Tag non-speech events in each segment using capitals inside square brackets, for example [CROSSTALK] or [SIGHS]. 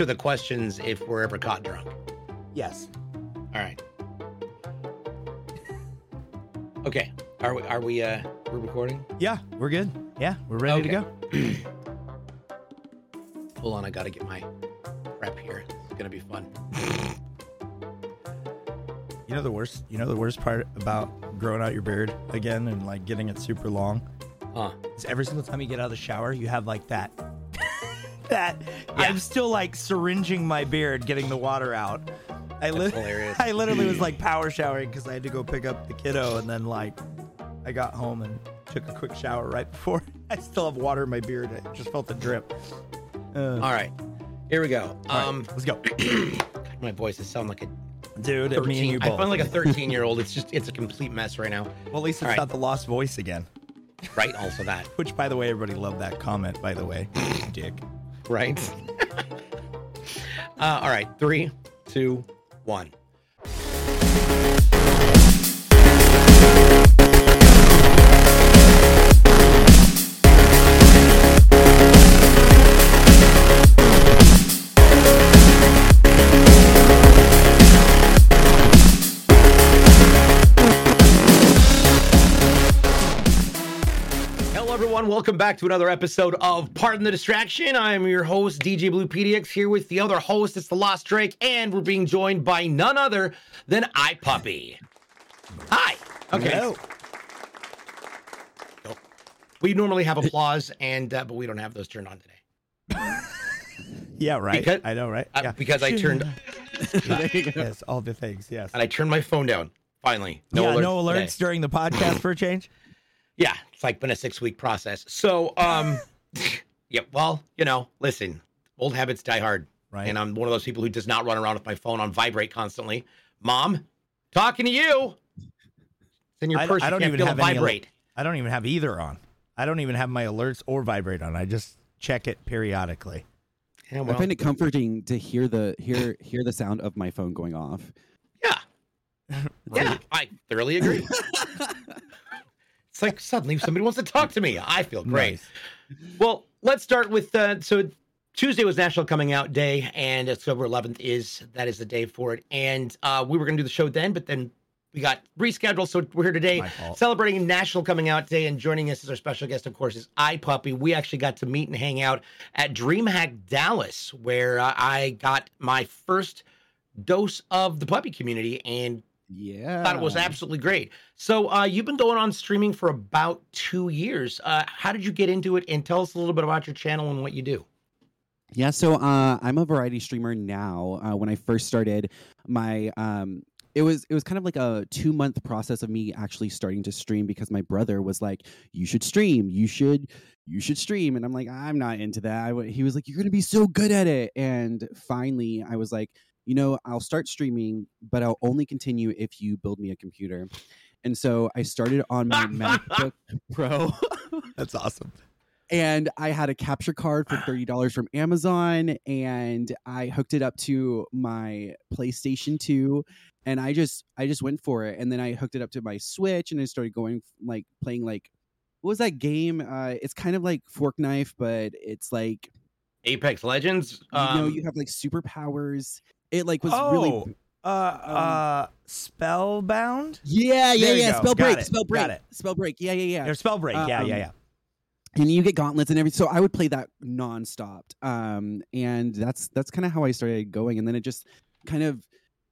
to the questions if we're ever caught drunk. Yes. All right. Okay. Are we? Are we? Uh, we're recording. Yeah, we're good. Yeah, we're ready to go. [CLEARS THROAT] Hold on. I gotta get my prep here. It's gonna be fun. You know the worst. You know the worst part about growing out your beard again and like getting it super long Huh? is every single time you get out of the shower, you have like that. That Yeah. I'm still like syringing my beard, getting the water out. I li- [LAUGHS] I literally was like [CLEARS THROAT] power showering because I had to go pick up the kiddo, and then like I got home and took a quick shower right before. [LAUGHS] I still have water in my beard. I just felt the drip. Uh, All right. Here we go. all right, Um, let's go, [CLEARS THROAT] God, my voice is sounding like a dude. Me and 13. you I sound like a 13 [LAUGHS] year old. It's just it's a complete mess right now. well, at least it's all right. not the lost voice again. Right. Also that. Which, by the way, everybody loved that comment. By the way, Dick. Right. [LAUGHS] uh, all right. Three, two, one. Welcome back to another episode of Pardon the Distraction. I am your host, DJ Blue PDX, here with the other host. It's the Lost Drake, and we're being joined by none other than iPuppy. Hi. Okay. Hello. We normally have applause, and uh, but we don't have those turned on today [LAUGHS] Yeah, right. Because- I know, right? uh, yeah. because I turned [LAUGHS] yes, all the things. Yes. and I turned my phone down. Finally, yeah, alerts no alerts today. during the podcast for a change. [LAUGHS] Yeah, it's like been a six week process. So, um, [GASPS] yeah. Well, you know, listen, old habits die hard. Right. And I'm one of those people who does not run around with my phone on vibrate constantly. Mom, talking to you. It's in your I- purse. I you don't can't even have it any al- vibrate. I don't even have either on. I don't even have my alerts or vibrate on. I just check it periodically. Yeah, I find it comforting to hear the hear hear the sound of my phone going off. yeah, [LAUGHS] yeah. I thoroughly agree. [LAUGHS] it's like suddenly somebody wants to talk to me. I feel great. Nice. Well, let's start with uh, so Tuesday was National Coming Out Day, and October 11th is that is the day for it. And uh, we were going to do the show then, but then we got rescheduled, so we're here today celebrating National Coming Out Day. And joining us as our special guest, of course, is iPuppy. We actually got to meet and hang out at DreamHack Dallas, where uh, I got my first dose of the puppy community and Yeah, thought it was absolutely great. So uh, you've been going on streaming for about two years. Uh, how did you get into it? And tell us a little bit about your channel and what you do. Yeah, so uh, I'm a variety streamer now. Uh, when I first started, my um, it was it was kind of like a two month process of me actually starting to stream because my brother was like, "You should stream. You should you should stream," and I'm like, "I'm not into that." He was like, "You're gonna be so good at it," and finally, I was like, "You know, I'll start streaming, but I'll only continue if you build me a computer." And so I started on my MacBook [LAUGHS] Pro. That's awesome. and I had a capture card for thirty dollars from Amazon, and I hooked it up to my PlayStation Two, and I just I just went for it, and then I hooked it up to my Switch, and I started going like playing like what was that game? Uh, it's kind of like Fork Knife, but it's like Apex Legends. you know Um, you have like superpowers. It like was oh, really uh, uh, spellbound yeah yeah yeah Spellbreak it. Spellbreak spell break yeah yeah yeah or Spellbreak. yeah, yeah, Um, yeah. and you get gauntlets and everything. So I would play that nonstop. Um, and that's that's kind of how I started going. And then it just kind of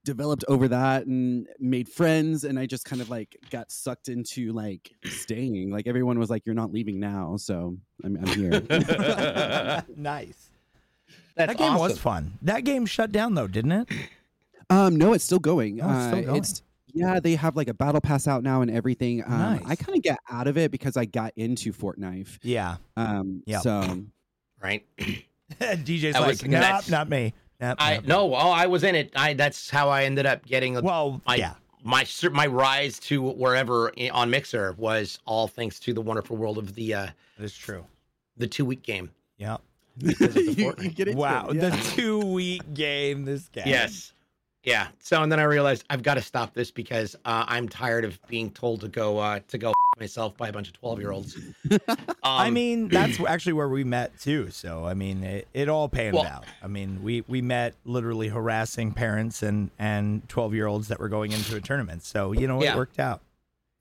developed over that and made friends. And I just kind of like got sucked into like staying. Like everyone was like, "You're not leaving now," so I'm, I'm here. [LAUGHS] nice. That's that game was fun. That game shut down though, didn't it? um, no, it's still going. Oh, it's still Uh. It's yeah, they have like a battle pass out now and everything. Um, I kind of get out of it because I got into Fortnite. Yeah. Um, Yep. so [COUGHS] right? DJ's [COUGHS] That was- like, nope, that's- not me. Nope, I nope." no, oh, I was in it. I that's how I ended up getting a- Well, my yeah. my my rise to wherever on Mixer was all thanks to the wonderful world of the uh That is true. the two week game. Yeah. Because of the [LAUGHS] you, you get into Wow. it, yeah. [LAUGHS] The two week game. This game. Yes. Yeah. So and then I realized I've got to stop this because uh, I'm tired of being told to go uh, to go [LAUGHS] myself by a bunch of twelve year olds. I Um, mean, [CLEARS THROAT] that's actually where we met too. So I mean, it, it all panned Well- out. I mean, we we met literally harassing parents and and twelve year olds that were going into a tournament. So you know, Yeah. it worked out.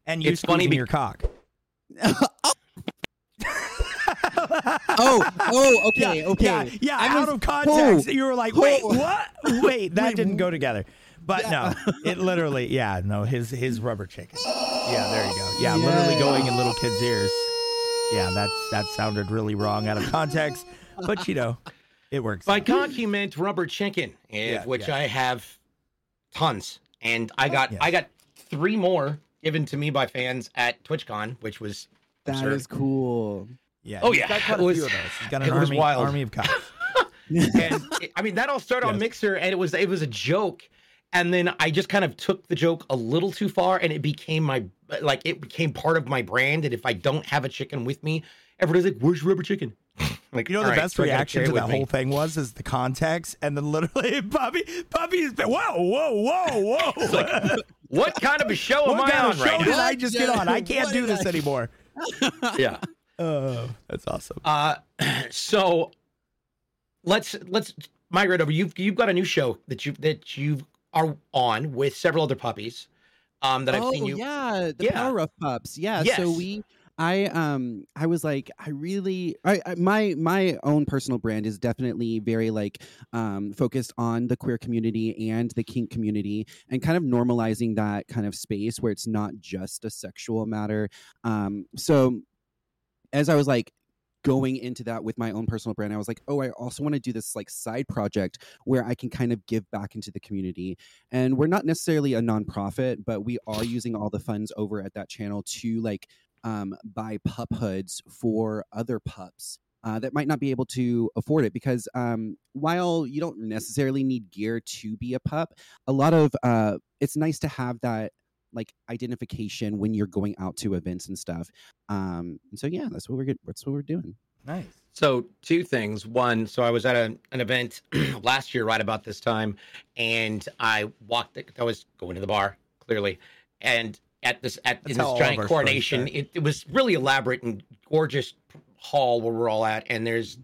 And you It's funny squeezing be- your cock. oh, oh, oh, [LAUGHS] okay, yeah, okay. Yeah, yeah I out was- of context. oh, you were like, wait, oh. what? Wait, that Wait, didn't go together. But Yeah. no, [LAUGHS] it literally, yeah, no, his his rubber chicken. Yeah, there you go. Yeah, literally going in little kids' ears. Yeah, that's that sounded really wrong out of context, but you know, it works. By out. cock, he meant rubber chicken, eh, Yeah, which yeah. I have tons, and I got Yes. I got three more given to me by fans at TwitchCon, which was That absurd. is cool. Yeah. Oh, he's yeah, got quite it a was- few of those. He's got an army, wild. army of cops. [LAUGHS] and it- I mean that all started on Mixer, and it was it was a joke, and then I just kind of took the joke a little too far, and it became my like it became part of my brand. And if I don't have a chicken with me, everybody's like, "Where's your rubber chicken?" [LAUGHS] like You know the right, best so reaction to that with me. whole thing was is the context, and then literally [LAUGHS] Bobby, Bobby's been, whoa, whoa, whoa, whoa. What kind of a show am what I kind on of show right did now? I just get on? I can't do this I- anymore. yeah. Oh, [LAUGHS] that's awesome. Uh, [CLEARS THROAT] so let's let's migrate over. You've you've got a new show that you that you are on with several other puppies. Um, that I've oh, seen you. yeah, the Yeah. Power Rough Pups. Yeah, Yes. so we I um I was like I really I, I my my own personal brand is definitely very like um focused on the queer community and the kink community and kind of normalizing that kind of space where it's not just a sexual matter. Um so as I was like going into that with my own personal brand, I was like, oh, I also want to do this like side project where I can kind of give back into the community. And we're not necessarily a nonprofit, but we are using all the funds over at that channel to like um, buy pup hoods for other pups. Uh, that might not be able to afford it because um, while you don't necessarily need gear to be a pup, a lot of uh, it's nice to have that like identification when you're going out to events and stuff. Um, and so yeah, that's what we're get- that's what we're doing. Nice. So two things. One, so I was at a, an event [CLEARS THROAT] last year right about this time, and I walked. I was going to the bar clearly, and at this at in this giant our coronation, it, it was really elaborate and gorgeous hall where we're all at, and there's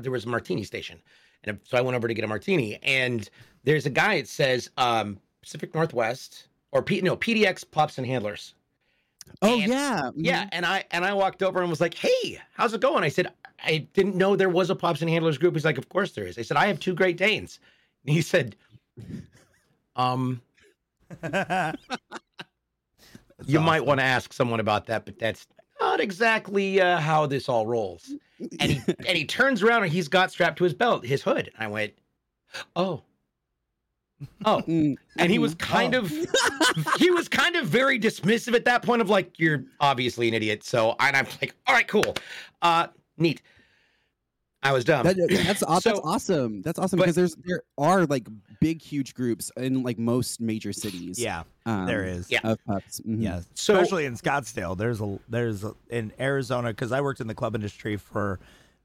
there was a martini station, and so I went over to get a martini, and there's a guy that says um, Pacific Northwest or P, no PDX pups and handlers. Oh And- yeah, mhm. Yeah, and I and I walked over and was like, "Hey, how's it going?" I said, "I didn't know there was a Pops and Handlers group." He's like, "Of course there is." I said, "I have two Great Danes." And he said, "Um, [LAUGHS] you might want to ask someone about that, but that's not exactly uh, how this all rolls." And he [LAUGHS] and he turns around and he's got strapped to his belt his hood. And I went, "Oh, oh." [LAUGHS] Mm, And he was mhm. kind of he was kind of very dismissive at that point of like you're obviously an idiot so and i'm like all right cool uh neat i was dumb That- that's So- that's awesome. That's awesome but- because there's there are like big, huge groups in like most major cities. yeah, um, there is. Yeah. of pups. Mhm. Yeah, So- especially in Scottsdale. There's a there's a, in Arizona because I worked in the club industry for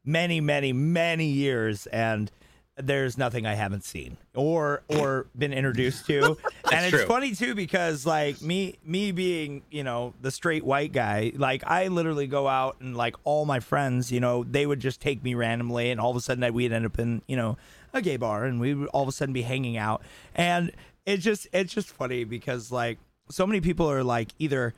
many, many, many years, and there's nothing I haven't seen or or been introduced to. [LAUGHS] and it's true. funny too because like me me being you know the straight white guy, like I literally go out and like all my friends, you know, they would just take me randomly, and all of a sudden we'd end up in you know a gay bar, and we would all of a sudden be hanging out, and it's just it's just funny because like so many people are like either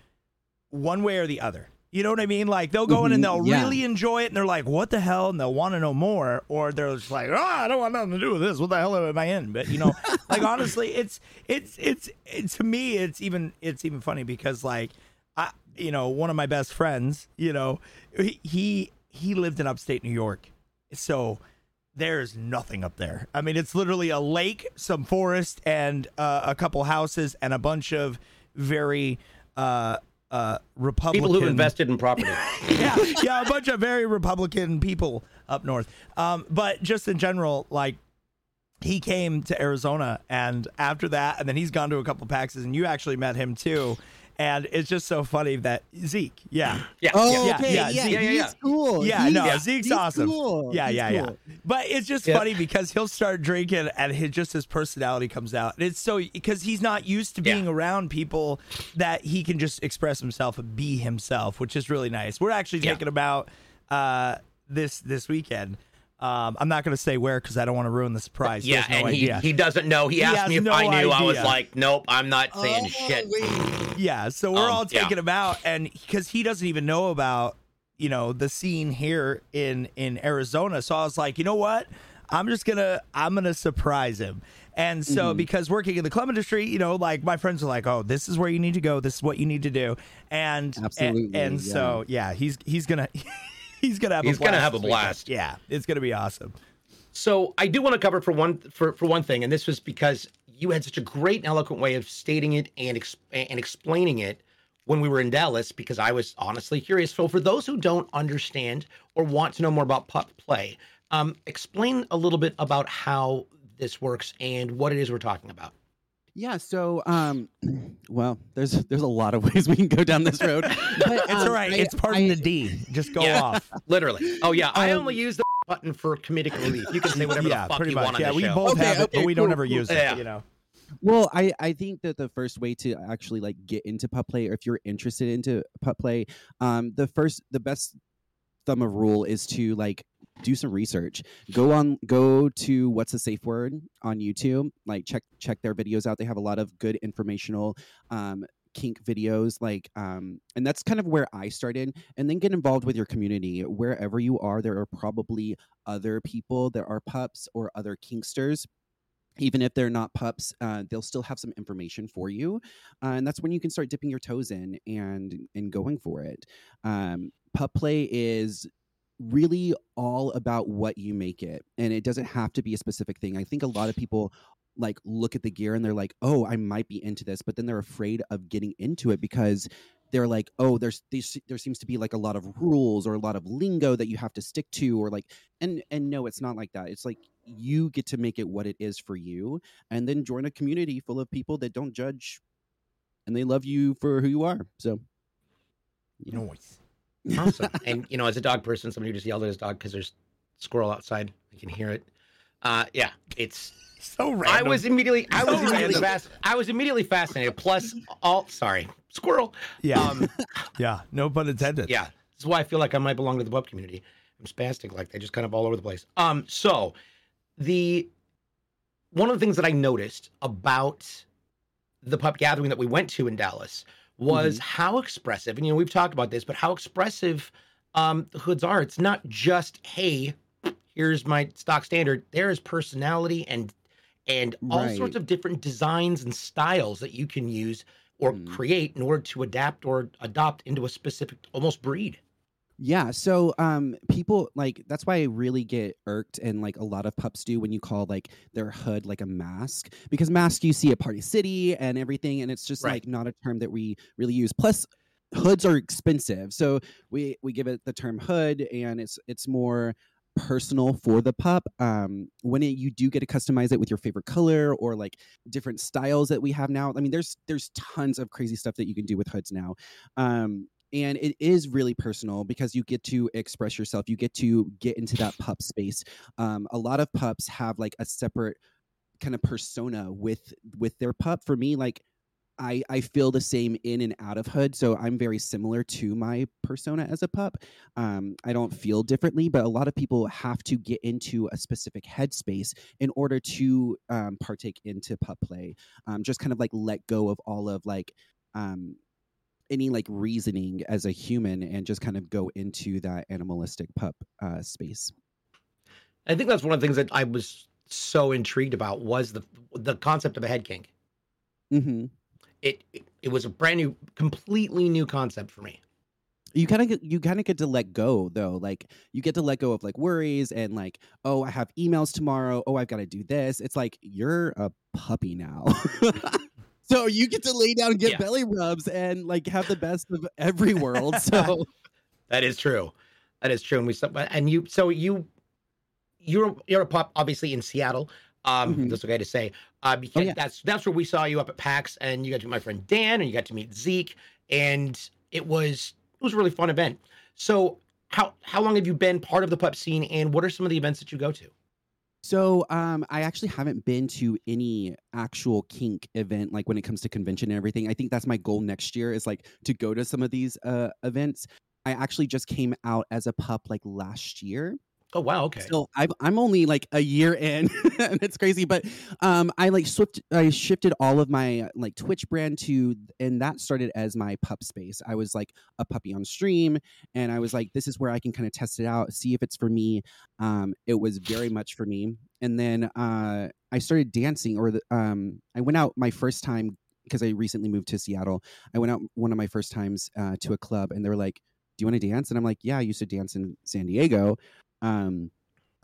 one way or the other. You know what I mean? Like they'll go in and Mhm, they'll yeah. really enjoy it and they're like, what the hell? And they'll want to know more. Or they're just like, oh, I don't want nothing to do with this. What the hell am I in? But you know, [LAUGHS] like honestly, it's, it's, it's, it, to me, it's even, it's even funny because like, I, you know, one of my best friends, you know, he, he, he lived in upstate New York. So there's nothing up there. I mean, it's literally a lake, some forest, and uh, a couple houses, and a bunch of very uh, uh, Republican people who invested in property [LAUGHS] yeah, yeah, a bunch of very Republican people up north. Um, but just in general, like he came to Arizona, and after that, and then he's gone to a couple PAXs, and you actually met him too. And it's just so funny that Zeke, yeah, Yeah. Oh, yeah, okay, yeah, yeah, Zeke- yeah, yeah. he's cool. Yeah, He's- no, Yeah. Zeke's he's awesome. cool. Yeah, He's yeah, yeah. cool. But it's just Yeah. funny because he'll start drinking and his just his personality comes out. And it's so because he's not used to Yeah. being around people that he can just express himself and be himself, which is really nice. We're actually Yeah. thinking about uh, this this weekend. Um, I'm not going to say where because I don't want to ruin the surprise. Yeah, no and idea. he, he doesn't know. He, He asked me if no I knew. I was like, nope, I'm not saying Oh, shit. wait. Yeah, so we're Um, all yeah. taking him out, and because he doesn't even know about you know the scene here in in Arizona, so I was like, you know what, I'm just gonna I'm gonna surprise him. And so Mm-hmm. because working in the club industry, you know, like my friends are like, oh, this is where you need to go, this is what you need to do, and and- Absolutely, and, so yeah, he's he's gonna [LAUGHS] he's gonna have He's a blast gonna have a weekend. blast. Yeah, it's gonna be awesome. So I do want to cover for one for, for one thing, and this was because you had such a great and eloquent way of stating it and ex- and explaining it when we were in Dallas. Because I was honestly curious. So for those who don't understand or want to know more about pup play, um, explain a little bit about how this works and what it is we're talking about. Yeah, so um [CLEARS THROAT] well, there's there's a lot of [LAUGHS] ways we can go down this road. But, [LAUGHS] It's um, all right. I- it's part of the D. Just go Yeah. off. [LAUGHS] Literally. Oh yeah, I Um, only use the button for comedic relief. You can say whatever yeah, the fuck pretty you much. want on Yeah, the we show. both Okay, have it, but okay, we don't cool, ever cool. use it. Yeah. You know. Well, I, I think that the first way to actually like get into pup play, or if you're interested into pup play, um, the first the best thumb of rule is to like do some research. Go on go to Watts the Safeword on YouTube. Like check check their videos out. They have a lot of good informational um kink videos like um and that's kind of where I started and then get involved with your community wherever you are there are probably other people that are pups or other kinksters even if they're not pups uh, they'll still have some information for you uh, and that's when you can start dipping your toes in and and going for it um, pup play is really all about what you make it and it doesn't have to be a specific thing i think a lot of people like look at the gear and they're like oh i might be into this but then they're afraid of getting into it because they're like oh there's these there seems to be like a lot of rules or a lot of lingo that you have to stick to or like and and no it's not like that it's like you get to make it what it is for you and then join a community full of people that don't judge and they love you for who you are so yeah. Noise. Awesome. [LAUGHS] and you know, as a dog person, somebody who just yelled at his dog because there's squirrel outside. I can hear it. Uh, yeah, it's. [LAUGHS] So random. I was immediately. I was immediately fast. I was immediately fascinated. Plus, all sorry, squirrel. Yeah. Um, [LAUGHS] yeah. No pun intended. yeah. This is why I feel like I might belong to the web community. I'm spastic like they just kind of all over the place. Um, so the one of the things that I noticed about the pup gathering that we went to in Dallas was how expressive, and you know, we've talked about this, but how expressive um the hoods are. It's not just, hey, here's my stock standard. There is personality and and all sorts of different designs and styles that you can use or Mm. create in order to adapt or adopt into a specific almost breed. Yeah, so um people like that's why I really get irked and like a lot of pups do when you call like their hood like a mask because mask you see at Party City and everything and it's just Right. like not a term that we really use. Plus hoods are expensive. So we we give it the term hood and it's it's more personal for the pup um when it, you do get to customize it with your favorite color or like different styles that we have now i mean there's there's tons of crazy stuff that you can do with hoods now um and it is really personal because you get to express yourself you get to get into that pup space. Um, a lot of pups have like a separate kind of persona with with their pup. For me like I, I feel the same in and out of hood so i'm very similar to my persona as a pup. Um, i don't feel differently but a lot of people have to get into a specific headspace in order to um, partake into pup play. Um, just kind of like let go of all of like um, any like reasoning as a human and just kind of go into that animalistic pup uh, space. I think that's one of the things that I was so intrigued about was the the concept of a head kink. hmm It it, it was a brand new, completely new concept for me. You kind of you kind of get to let go though. Like you get to let go of like worries and like oh I have emails tomorrow. Oh I've got to do this. It's like you're a puppy now. [LAUGHS] so you get to lay down, and get Yeah. belly rubs, and like have the best of every [LAUGHS] world. So That is true. That is true. And we and you so you you're you're a pup obviously in Seattle. Um, Mhm. that's okay to say. Uh, because yeah. that's that's where we saw you up at PAX, and you got to meet my friend Dan, and you got to meet Zeke, and it was it was a really fun event. So how how long have you been part of the pup scene, and what are some of the events that you go to? So, um, I actually haven't been to any actual kink event, like when it comes to convention and everything. I think that's my goal next year is like to go to some of these uh events. I actually just came out as a pup like last year. Oh wow, okay. So I've, I'm only like a year in, [LAUGHS] and it's crazy. But um, I like swift, I shifted all of my like Twitch brand to, and that started as my pup space. I was like a puppy on stream, and I was like, this is where I can kind of test it out, see if it's for me. Um, it was very much for me. And then uh, I started dancing, or the, um, I went out my first time because I recently moved to Seattle. I went out one of my first times uh, to a club, and they were like, "Do you want to dance?" And I'm like, "Yeah, I used to dance in San Diego." Um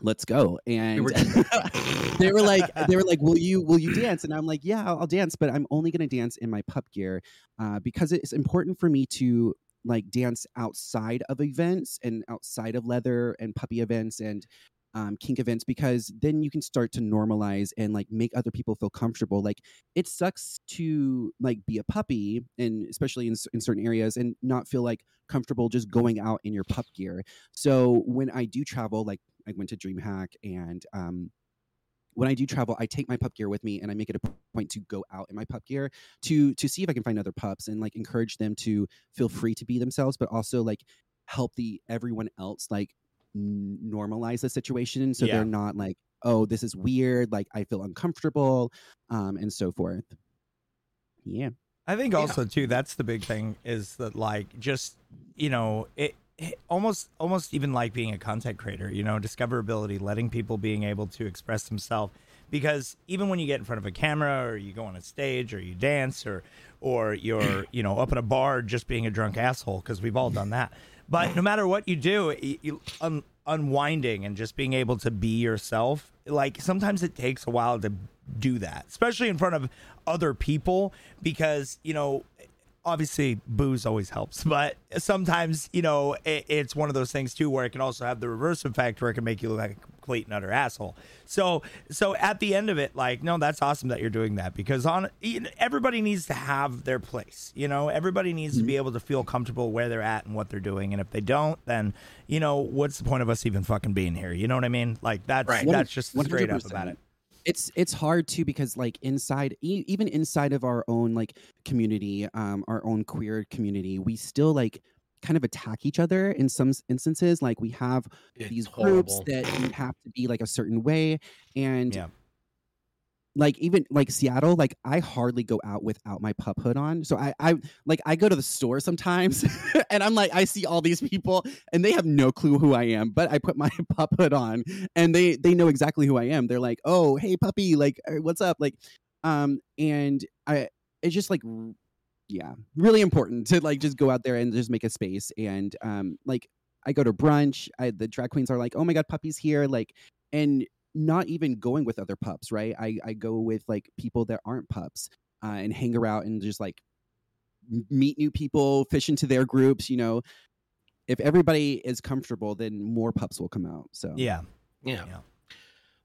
let's go. And [LAUGHS] [LAUGHS] they were like they were like will you will you dance? And i'm like yeah i'll, I'll dance but i'm only going to dance in my pup gear uh, because it's important for me to like dance outside of events and outside of leather and puppy events and um, kink events because then you can start to normalize and like make other people feel comfortable like it sucks to like be a puppy and especially in, in certain areas and not feel like comfortable just going out in your pup gear. So when I do travel, like I went to DreamHack and um when I do travel, I take my pup gear with me and I make it a point to go out in my pup gear to to see if I can find other pups and like encourage them to feel free to be themselves, but also like help the everyone else like normalize the situation so Yeah. they're not like, oh, this is weird, like I feel uncomfortable, um, and so forth. Yeah. I think Yeah. also too that's the big thing is that like just you know it, it almost almost even like being a content creator you know discoverability letting people being able to express themselves because even when you get in front of a camera or you go on a stage or you dance or or you're [CLEARS THROAT] you know up in a bar just being a drunk asshole because we've all done that but no matter what you do y- you, un, unwinding and just being able to be yourself like sometimes it takes a while to do that especially in front of other people because you know obviously booze always helps [LAUGHS] but sometimes you know it, it's one of those things too where it can also have the reverse effect where it can make you look like complete and utter asshole. So so at the end of it like no that's awesome that you're doing that because on everybody needs to have their place you know? Everybody needs to be able to feel comfortable where they're at and what they're doing. And if they don't then you know what's the point of us even fucking being here? You know what i mean? Like that's Right. that's just straight up about it. It's it's hard too because like inside e- even inside of our own like community um our own queer community we still like kind of attack each other in some instances like we have It's these horrible. groups that you have to be like a certain way and Yeah. like even like Seattle, like I hardly go out without my pup hood on. So I, I like I go to the store sometimes [LAUGHS] and I'm like, I see all these people and they have no clue who I am, but I put my [LAUGHS] pup hood on and they they know exactly who I am. They're like, oh hey puppy, like "Uh, what's up? Like um and I it's just like yeah, really important to like just go out there and just make a space and um like I go to brunch, I the drag queens are like, oh my god, puppies here, like and not even going with other pups, right? I, I go with like people that aren't pups uh, and hang around and just like meet new people, fish into their groups. You know, if everybody is comfortable, then more pups will come out. So yeah Yeah. Yeah.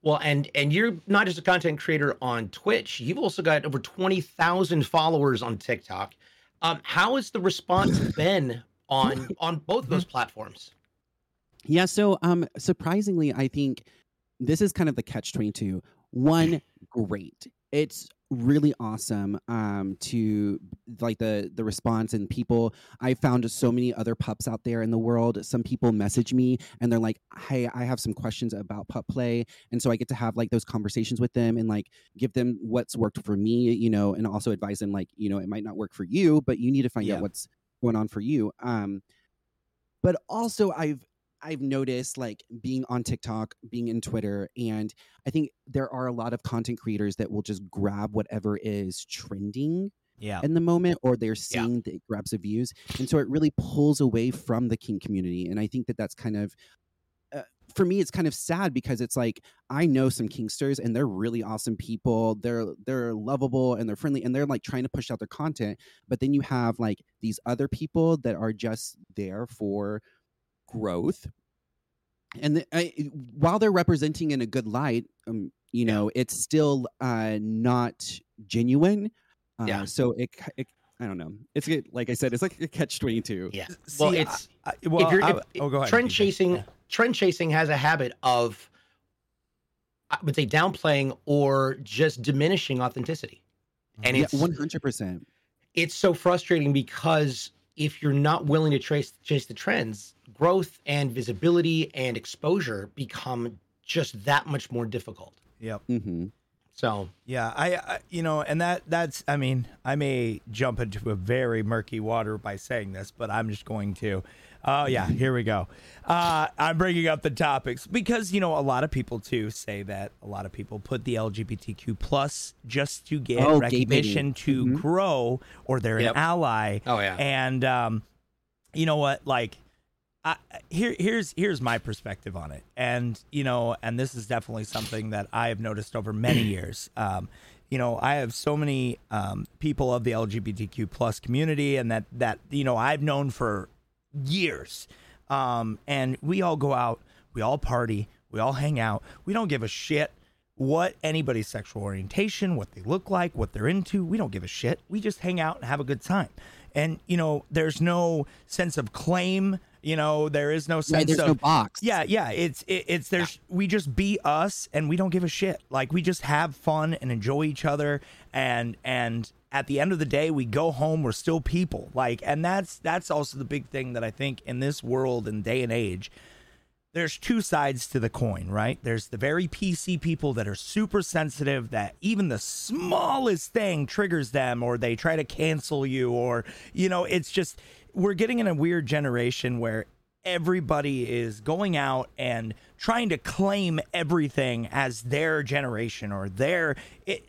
Well, and and you're not just a content creator on Twitch. You've also got over twenty thousand followers on TikTok. Um, how has the response [LAUGHS] been on on both of those platforms? Yeah, so um surprisingly, I think this is kind of the catch 22. One, great. It's really awesome um to like the the response and people. I found so many other pups out there in the world. Some people message me and they're like hey i have some questions about pup play. And so i get to have like those conversations with them and like give them what's worked for me you know and also advise them like you know it might not work for you but you need to find Yeah. out what's going on for you. Um but also i've i've noticed like being on tiktok being in twitter and i think there are a lot of content creators that will just grab whatever is trending yeah. in the moment or they're seeing that it grabs the views and so it really pulls away from the kink community and i think that that's kind of uh, for me it's kind of sad because it's like i know some kinksters and they're really awesome people they're they're lovable and they're friendly and they're like trying to push out their content but then you have like these other people that are just there for growth and the, I, while they're representing in a good light um You know, it's still uh, not genuine. Uh, Yeah. So it, it, I don't know. It's a- like I said, it's like a catch twenty two. Yeah. See, well, I- it's I, well, if you're I- if, oh, go ahead. trend chasing Yeah. trend chasing has a habit of i would say downplaying or just diminishing authenticity and Yeah, it's one hundred percent. it's so frustrating because if you're not willing to trace chase the trends growth and visibility and exposure become just that much more difficult Yep. Mm-hmm. so Yeah, I, I you know, and that that's I mean, I may jump into a very murky water by saying this, but I'm just going to. Oh yeah, here we go. Uh, I'm bringing up the topics because you know a lot of people too say that a lot of people put the LGBTQ plus just to get Oh, recognition to Mhm. grow or they're Yep. an ally. oh yeah And um, you know what? Like, I, here, here's here's my perspective on it, and you know, and this is definitely something that I have noticed over many [CLEARS THROAT] years. Um, you know, I have so many um, people of the LGBTQ plus community, and that that you know I've known for years, um, and we all go out, we all party, we all hang out, we don't give a shit what anybody's sexual orientation, what they look like, what they're into. We don't give a shit. We just hang out and have a good time. And you know, there's no sense of claim. You know, there is no sense Right, there's of no box. yeah, yeah. It's it, it's there's we just be us and we don't give a shit. Like we just have fun and enjoy each other and and at the end of the day we go home we're still people. Like and that's that's also the big thing that I think in this world and day and age there's two sides to the coin, right? There's the very PC people that are super sensitive that even the smallest thing triggers them or they try to cancel you or you know, it's just we're getting in a weird generation where everybody is going out and trying to claim everything as their generation or their it,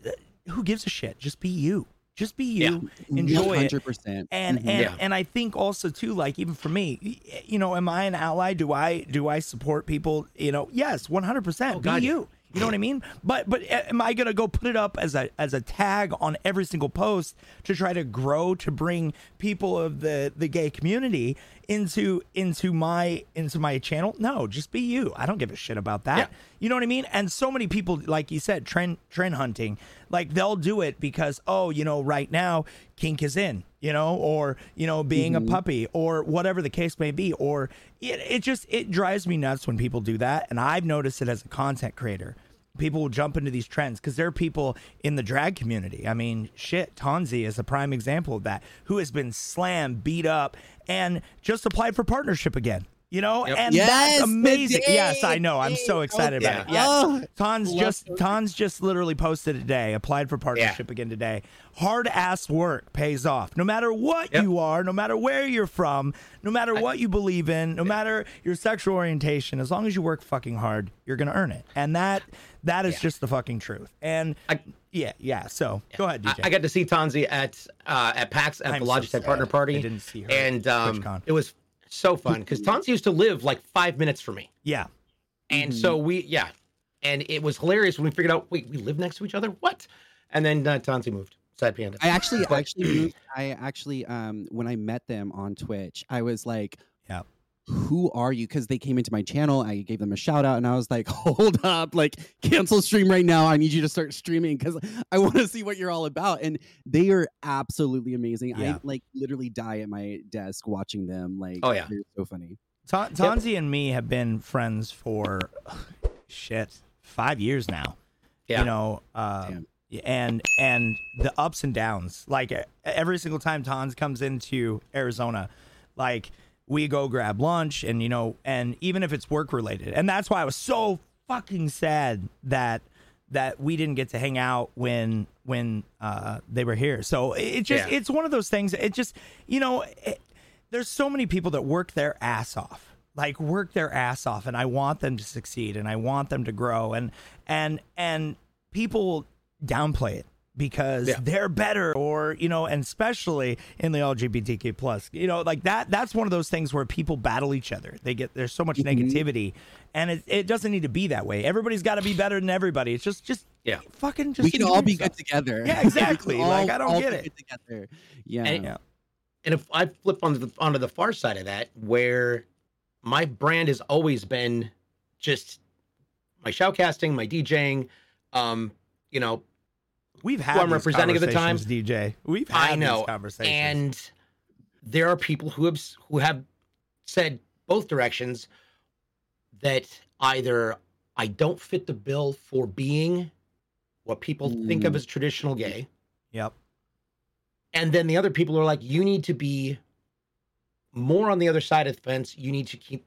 who gives a shit? Just be you. Just be you. Enjoy it. hundred percent. And Mhm. and Yeah. and I think also too, like even for me, you know, am I an ally? Do I do I support people? You know, yes, one hundred percent. Be God, yeah. you. You know what I mean? But but eh, am I gonna go put it up as a as a tag on every single post to try to grow to bring people of the the gay community into into my into my channel? No, just be you. I don't give a shit about that. Yeah. You know what I mean? And so many people, like you said, trend trend hunting, like they'll do it because oh, you know, right now kink is in, you know, or you know, being a mm-hmm. puppy, or whatever the case may be, or it, it just it drives me nuts when people do that, and I've noticed it as a content creator. People will jump into these trends because there are people in the drag community. I mean, shit, Tonzi is a prime example of that, who has been slammed, beat up, and just applied for partnership again. You know, Yep. and Yes, that's amazing. Yes, I know. I'm so excited Yeah. about it. Yeah. Oh, Tons just those. Tons just literally posted today, applied for partnership again today. Hard ass work pays off. No matter what Yep. you are, no matter where you're from, no matter what you believe in, no matter your sexual orientation, as long as you work fucking hard, you're gonna earn it. And that that is Yeah. just the fucking truth. And I- yeah, yeah. So go ahead, I, DJ. I got to see Tanzi at uh, at PAX at I'm the Logitech sad. partner party. I didn't see her and um, it was so fun because Tanzi used to live like five minutes from me, yeah. and so we yeah, and it was hilarious when we figured out wait we live next to each other what, and then uh, Tanzi moved. Sad panda. I actually, But- actually, moved, I actually, um, when I met them on Twitch, I was like. Who are you? Because they came into my channel, I gave them a shout out, and I was like, [LAUGHS] hold up, like cancel stream right now. I need you to start streaming because I want to see what you're all about. And they are absolutely amazing. Yeah. I like literally die at my desk watching them. Like, Oh, yeah. they're so funny. Ta- Tanzi and me have been friends for [SIGHS] shit five years now. Yeah. You know, uh, Damn. and and the ups and downs. Like every single time Tons comes into Arizona, like we go grab lunch, and you know, and even if it's work related, and that's why I was so fucking sad that that we didn't get to hang out when when uh, they were here. So it it just Yeah. it's one of those things. It just you know. It, there's so many people that work their ass off like work their ass off and i want them to succeed and i want them to grow and and and people downplay it because Yeah. they're better or you know and especially in the lgbtq plus you know like that that's one of those things where people battle each other they get there's so much Mhm. negativity and it, it doesn't need to be that way everybody's got to be better than everybody it's just just Yeah. fucking just we can enjoy all be yourself. good together. Yeah, [LAUGHS] We can exactly. Like, I don't all get it. good Together. Yeah. And- yeah And if I flip onto the onto the far side of that, where my brand has always been just my shoutcasting, my DJing, um, you know, We've had who I'm representing at the time. conversations, DJ. We've had I know, these conversations. and there are people who have who have said both directions that either I don't fit the bill for being what people think of Mm. as traditional gay, yep. and then the other people are like, you need to be more on the other side of the fence. You need to keep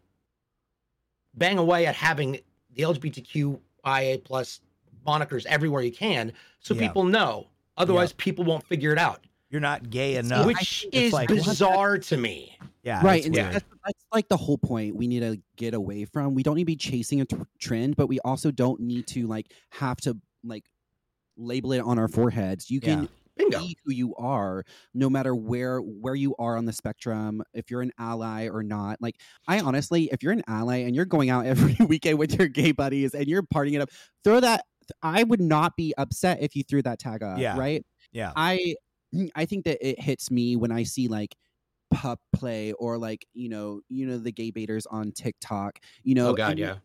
bang away at having the LGBTQIA plus monikers everywhere you can, so Yeah. people know. Otherwise, people won't figure it out, You're not gay enough. which It's is like, what? bizarre to me. yeah, right and that's, that's like the whole point we need to get away from we don't need to be chasing a t- trend but we also don't need to like have to like label it on our foreheads you can Bingo. be who you are no matter where where you are on the spectrum if you're an ally or not like i honestly if you're an ally and you're going out every [LAUGHS] weekend with your gay buddies and you're partying it up throw that i would not be upset if you threw that tag up Yeah. right Yeah. I [CLEARS THROAT] I think that it hits me when I see like pup play or like you know you know the gay baiters on TikTok. You know, Oh God, yeah.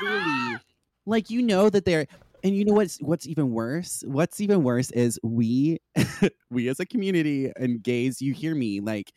really like you know that they're and you know what's what's even worse what's even worse is we [LAUGHS] we as a community and gays you hear me like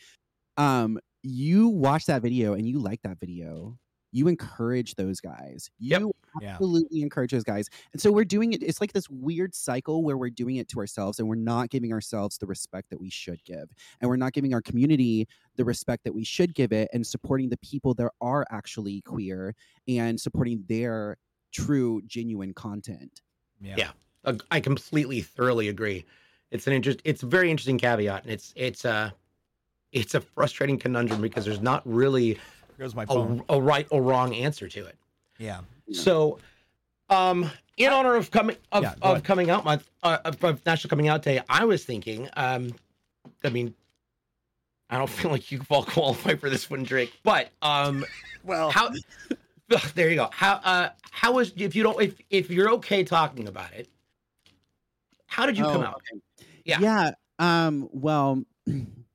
um you watch that video and you like that video you encourage those guys Yep. you Yeah. absolutely encourage those guys and so we're doing it it's like this weird cycle where we're doing it to ourselves and we're not giving ourselves the respect that we should give and we're not giving our community the respect that we should give it and supporting the people that are actually queer and supporting their true genuine content Yeah. Yeah. I completely, thoroughly agree. It's an interest. It's a very interesting caveat, and it's it's a it's a frustrating conundrum because there's not really There goes my a, phone. a right or wrong answer to it. Yeah. Yeah. So, um, in honor of coming of, Yeah, of coming out month uh, of, of National Coming Out Day, I was thinking, um, I mean, I don't [LAUGHS] feel like you all qualify for this one, Drake, but um, [LAUGHS] Well, how? there you go. How uh, how was if you don't if if you're okay talking about it? How did you come Oh, out? Yeah. Yeah. Um, well, [CLEARS THROAT]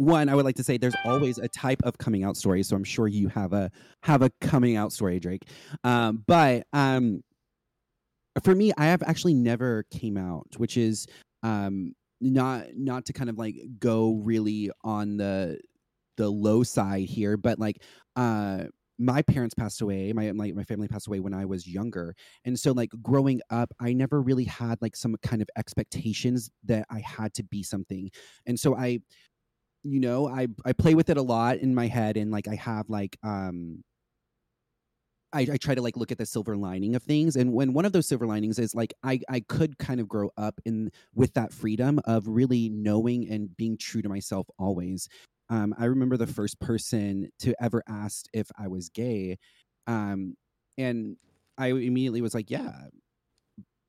one, I would like to say there's always a type of coming out story. So I'm sure you have a have a coming out story, Drake. Um, but um for me, I have actually never came out, which is um not not to kind of like go really on the the low side here, but like uh my parents passed away my, my my family passed away when i was younger and so like growing up i never really had like some kind of expectations that i had to be something and so i you know i i play with it a lot in my head and like i have like um I, I try to like look at the silver lining of things and when one of those silver linings is like I, I could kind of grow up in with that freedom of really knowing and being true to myself always. Um, I remember the first person to ever ask if I was gay, um, and I immediately was like, "Yeah,"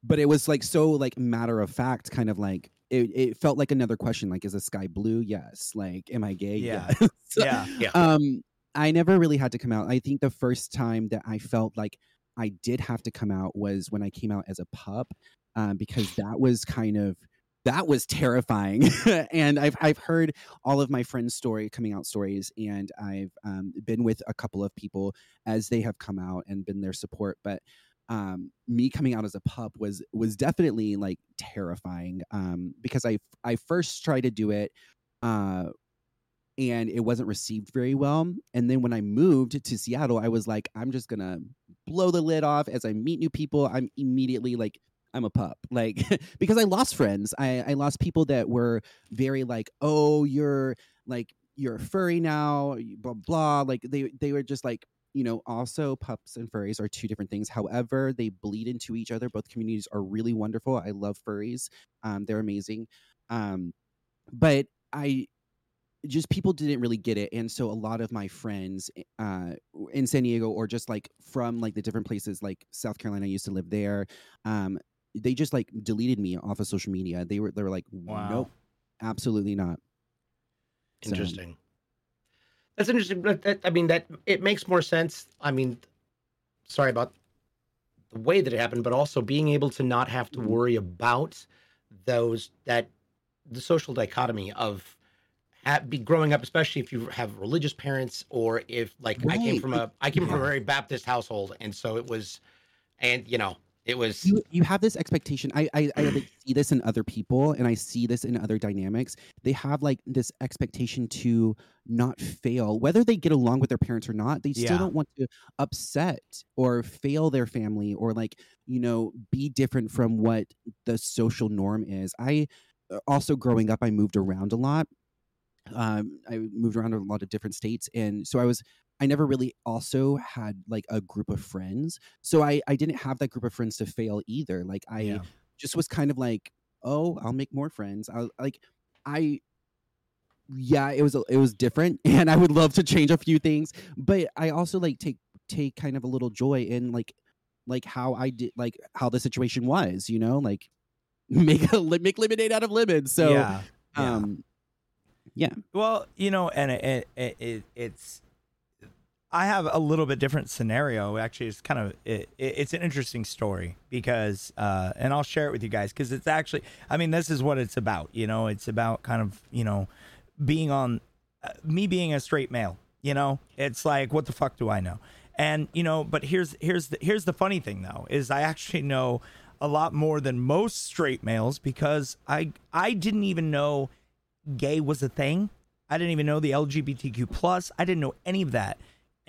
but it was like so like matter of fact, kind of like it. It felt like another question, like, "Is the sky blue?" Yes. Like, am I gay? Yeah. Yes. [LAUGHS] Yeah. Yeah. Um, I never really had to come out. I think the first time that I felt like I did have to come out was when I came out as a pup, um, because that was kind of that was terrifying. [LAUGHS] and I've I've heard all of my friends' story coming out stories, and I've um, been with a couple of people as they have come out and been their support. But um, me coming out as a pup was was definitely like terrifying um, because I I first tried to do it. Uh, and it wasn't received very well. And then when I moved to Seattle, I was like, I'm just gonna blow the lid off as I meet new people. I'm immediately like, I'm a pup, like [LAUGHS] because I lost friends. I, I lost people that were very like, oh, you're like you're furry now, blah blah. Like they they were just like, you know, also pups and furries are two different things. However, they bleed into each other. Both communities are really wonderful. I love furries. Um, they're amazing. Um, but I just people didn't really get it and so a lot of my friends uh in san diego or just like from like the different places like south carolina i used to live there um they just like deleted me off of social media they were they were like Wow. nope absolutely not Interesting. That's interesting. But that, I mean, that it makes more sense. I mean, sorry about the way that it happened, but also being able to not have to Mhm. worry about those that the social dichotomy of be growing up, especially if you have religious parents or if like I came from a I came from a very Baptist household, and so it was, and you know, It was you, you have this expectation. I I, I like, [CLEARS THROAT] see this in other people, and I see this in other dynamics. They have like this expectation to not fail, whether they get along with their parents or not. They still Yeah. don't want to upset or fail their family, or like you know be different from what the social norm is. I uh, also growing up, I moved around a lot. Um, I moved around a lot of different states, and so I was I never really also had like a group of friends. So I I didn't have that group of friends to fail either. Like I Yeah. just was kind of like, "Oh, I'll make more friends." I like I yeah, it was it was different [LAUGHS] and I would love to change a few things, but I also like take take kind of a little joy in like like how I did like how the situation was, you know? Like [LAUGHS] make a make lemonade out of lemons. So yeah. yeah. um Well, you know, and it, it, it it's I have a little bit different scenario. Actually, it's kind of it, it- it's an interesting story because, uh, and I'll share it with you guys because it's actually, I mean, this is what it's about. You know, it's about kind of you know being on uh, me being a straight male. You know, it's like what the fuck do I know? And you know, but here's here's the here's the funny thing though is I actually know a lot more than most straight males because I I didn't even know gay was a thing. I didn't even know the LGBTQ plus. I didn't know any of that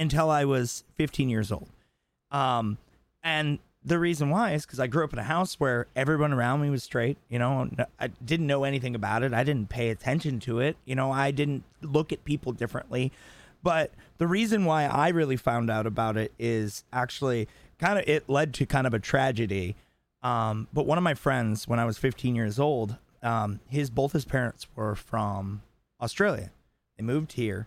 until I was 15 years old. Um, and the reason why is because I grew up in a house where everyone around me was straight. You know, I didn't know anything about it. I didn't pay attention to it. You know, I didn't look at people differently. But the reason why I really found out about it is actually kind of it led to kind of a tragedy. Um, but one of my friends, when I was 15 years old, um, his both his parents were from Australia. They moved here,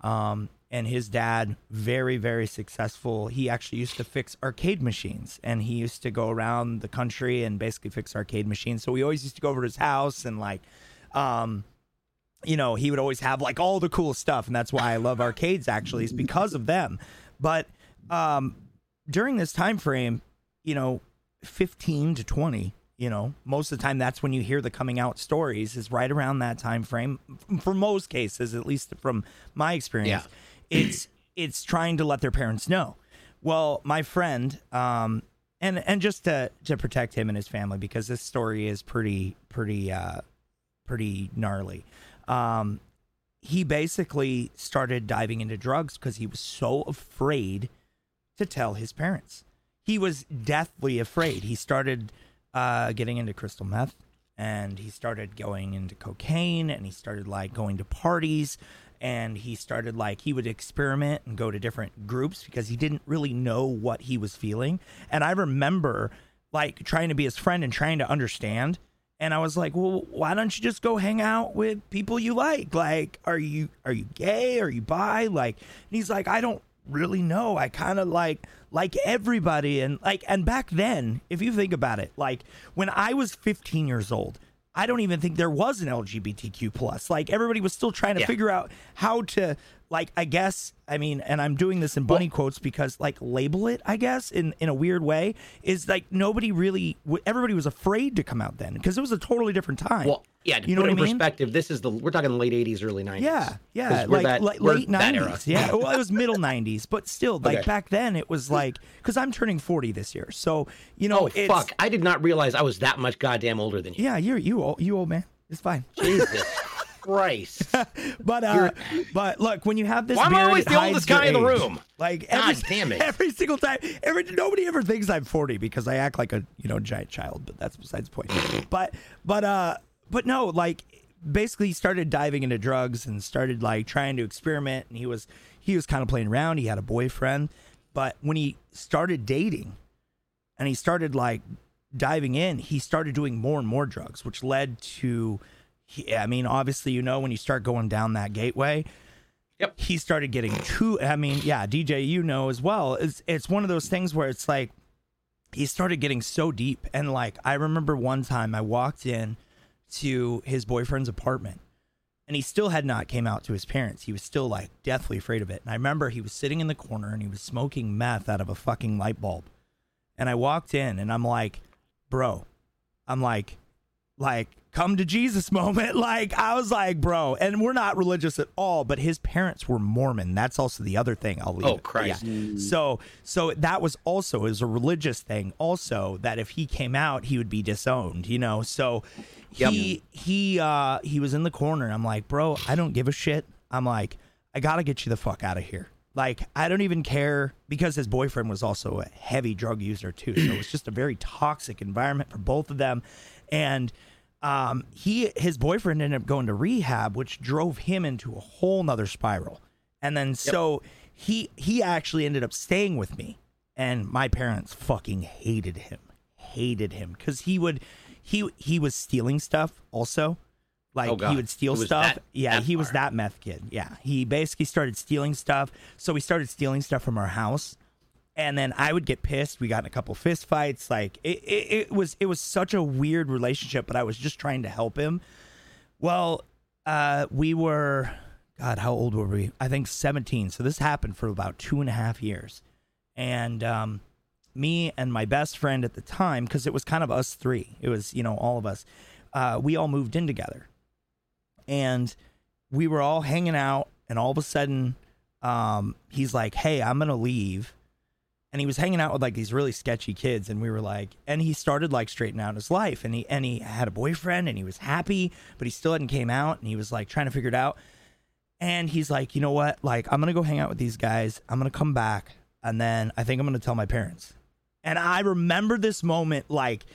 um, and his dad, very very successful. He actually used to fix arcade machines, and he used to go around the country and basically fix arcade machines. So we always used to go over to his house and like, um, you know, he would always have like all the cool stuff, and that's why I love arcades. Actually, is because of them. But um, during this time frame, you know, 15 to 20 you know most of the time that's when you hear the coming out stories is right around that time frame for most cases at least from my experience it's it's trying to let their parents know. Well my friend um and and just to to protect him and his family because this story is pretty pretty uh pretty gnarly. Um he basically started diving into drugs because he was so afraid to tell his parents. He was deathly afraid. He started uh, getting into crystal meth and he started going into cocaine and he started like going to parties and he started like he would experiment and go to different groups because he didn't really know what he was feeling. And I remember like trying to be his friend and trying to understand. And I was like, "Well, why don't you just go hang out with people you like? Like, are you are you gay? Are you bi? Like?" And he's like, "I don't really know. I kind of like like everybody and like and back then, if you think about it, like when I was 15 years old, I don't even think there was an LGBTQ plus. Like everybody was still trying to Yeah. figure out how to like I guess I mean and I'm doing this in bunny quotes because like label it I guess in in a weird way is like nobody really everybody was afraid to come out then because it was a totally different time. well, yeah. To You know put it what in I mean? perspective, this is the we're talking the late '80s, early '90s. Yeah, yeah, like, that- late nineties. Yeah, well, it was middle nineties, but still, like Okay. back then, it was like because I'm turning forty this year, so you know, Oh it's, fuck! I did not realize I was that much goddamn older than you. Yeah, you're you old, you old man. It's fine. Jesus [LAUGHS] Christ! [LAUGHS] But uh, but look, when you have this, Well, I'm beard, always the oldest guy in the room. Like God every, damn it. [LAUGHS] every single time, every nobody ever thinks I'm 40 because I act like a you know giant child, but that's besides the point. but but uh, but no, like basically he started diving into drugs and started like trying to experiment, and he was he was kind of playing around. He had a boyfriend, but when he started dating, and he started like diving in, he started doing more and more drugs, which led to, he, I mean, obviously, you know, when you start going down that gateway, Yep. he started getting too. I mean, yeah, DJ, you know as well. It's it's one of those things where it's like he started getting so deep, and like I remember one time I walked in to his boyfriend's apartment. And he still had not came out to his parents. He was still like deathly afraid of it. And I remember he was sitting in the corner and he was smoking meth out of a fucking light bulb. And I walked in and I'm like, bro, I'm like, like, come to Jesus [LAUGHS] moment. Like I was like, bro, and we're not religious at all, but his parents were Mormon. That's also the other thing. I'll leave. Oh, it. Christ. Yeah. So so that was also is a religious thing. Also that if he came out, he would be disowned. You know. So he he uh he was in the corner. I'm like, bro, I don't give a shit. I'm like, I gotta get you the fuck out of here. Like I don't even care because his boyfriend was also a heavy drug user too. So it was just a very toxic environment for both of them. And um, he his boyfriend ended up going to rehab, which drove him into a whole nother spiral. And then so he he actually ended up staying with me, and my parents fucking hated him, hated him because he would he he was stealing stuff also. Like Oh, he would steal stuff. that- yeah, that he was that meth kid. Yeah, he basically started stealing stuff. So we started stealing stuff from our house, and then I would get pissed. We got in a couple fist fights. Like it, it, it was it was such a weird relationship, but I was just trying to help him. Well, uh, we were, God, how old were we? I think seventeen. So this happened for about two and a half years, and um, me and my best friend at the time, because it was kind of us three. It was you know all of us. Uh, we all moved in together, and we were all hanging out, and all of a sudden, um, he's like, "Hey, I'm gonna leave." And he was hanging out with like these really sketchy kids and we were like and he started like straightening out his life and he and he had a boyfriend and he was happy but he still hadn't came out and he was like trying to figure it out. And he's like you know what? Like i'm gonna go hang out with these guys. I'm gonna come back and then i think i'm gonna tell my parents. And i remember this moment like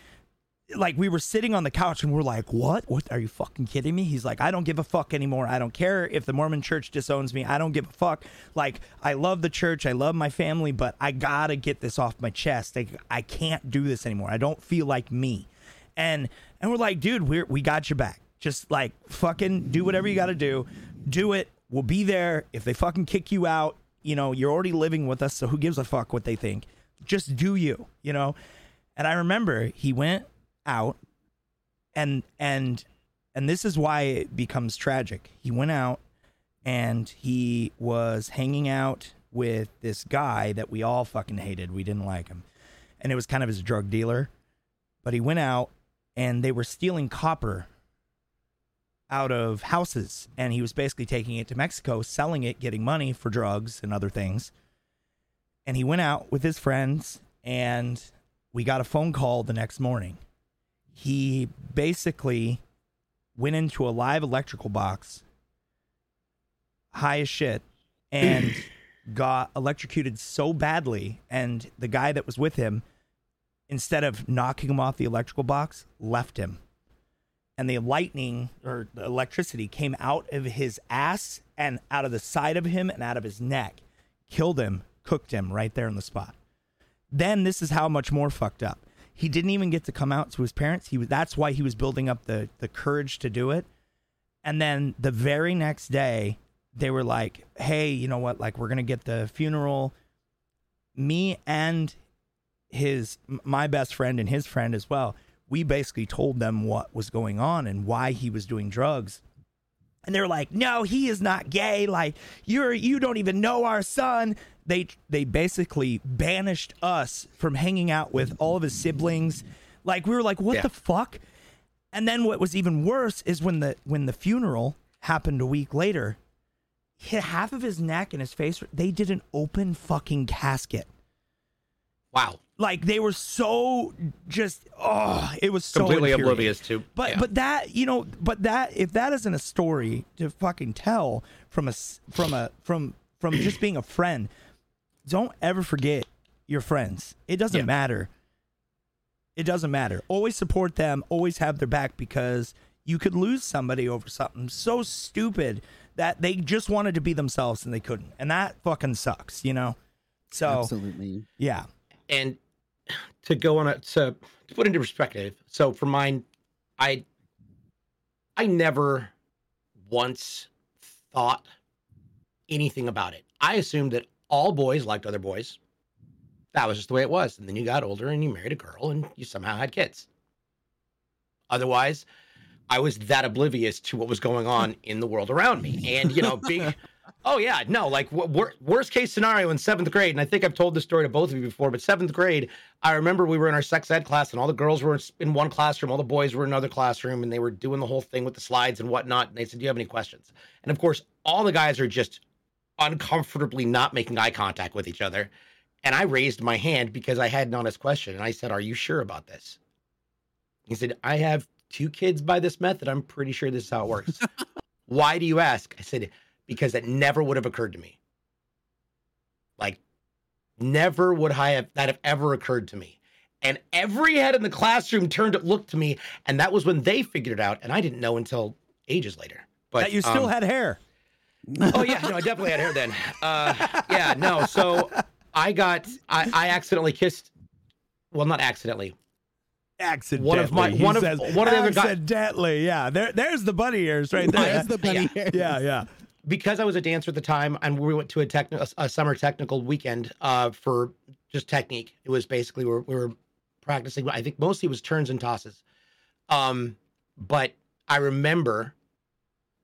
like we were sitting on the couch and we're like, "What? What are you fucking kidding me?" He's like, "I don't give a fuck anymore. I don't care if the Mormon Church disowns me. I don't give a fuck. Like, I love the church, I love my family, but I gotta get this off my chest. Like, I can't do this anymore. I don't feel like me." And and we're like, "Dude, we're we got your back. Just like fucking do whatever you got to do. Do it. We'll be there. If they fucking kick you out, you know, you're already living with us, so who gives a fuck what they think? Just do you, you know?" And I remember he went out and and and this is why it becomes tragic. He went out and he was hanging out with this guy that we all fucking hated. We didn't like him. And it was kind of his drug dealer. But he went out and they were stealing copper out of houses and he was basically taking it to Mexico, selling it, getting money for drugs and other things. And he went out with his friends and we got a phone call the next morning he basically went into a live electrical box, high as shit, and [COUGHS] got electrocuted so badly. And the guy that was with him, instead of knocking him off the electrical box, left him. And the lightning or the electricity came out of his ass and out of the side of him and out of his neck, killed him, cooked him right there on the spot. Then this is how much more fucked up he didn't even get to come out to his parents. He was that's why he was building up the the courage to do it. And then the very next day, they were like, "Hey, you know what? Like we're going to get the funeral me and his my best friend and his friend as well. We basically told them what was going on and why he was doing drugs. And they're like, "No, he is not gay. Like you're you don't even know our son." They they basically banished us from hanging out with all of his siblings. Like we were like, "What Yeah. the fuck?" And then what was even worse is when the when the funeral happened a week later, hit half of his neck and his face. They did an open fucking casket. Wow. Like they were so just oh, it was so Completely oblivious to. But yeah. but that you know, but that if that isn't a story to fucking tell from a from a from from just being a friend, don't ever forget your friends. It doesn't Yeah. matter. It doesn't matter. Always support them. Always have their back because you could lose somebody over something so stupid that they just wanted to be themselves and they couldn't, and that fucking sucks. You know. So Absolutely. yeah, and to go on a to, to put into perspective so for mine i i never once thought anything about it i assumed that all boys liked other boys that was just the way it was and then you got older and you married a girl and you somehow had kids otherwise i was that oblivious to what was going on in the world around me and you know being [LAUGHS] Oh yeah, no, like wor- worst case scenario in seventh grade, and I think I've told this story to both of you before. But seventh grade, I remember we were in our sex ed class, and all the girls were in one classroom, all the boys were in another classroom, and they were doing the whole thing with the slides and whatnot. And they said, "Do you have any questions?" And of course, all the guys are just uncomfortably not making eye contact with each other. And I raised my hand because I had an honest question, and I said, "Are you sure about this?" He said, "I have two kids by this method. I'm pretty sure this is how it works." [LAUGHS] Why do you ask? I said because it never would have occurred to me. Like, never would I have that have ever occurred to me. And every head in the classroom turned to look to me, and that was when they figured it out, and I didn't know until ages later. But that you still um, had hair. [LAUGHS] Oh yeah, no, I definitely had hair then. Uh, yeah, no. So I got, I, I accidentally kissed. Well, not accidentally. Accidentally. One of my- he one of- one of the other guy- Accidentally, yeah. There, there's the bunny ears right there. There's the bunny hair. yeah, yeah. because I was a dancer at the time, and we went to a, techni- a, a summer technical weekend uh, for just technique. It was basically we were, we were practicing. I think mostly it was turns and tosses. Um, but I remember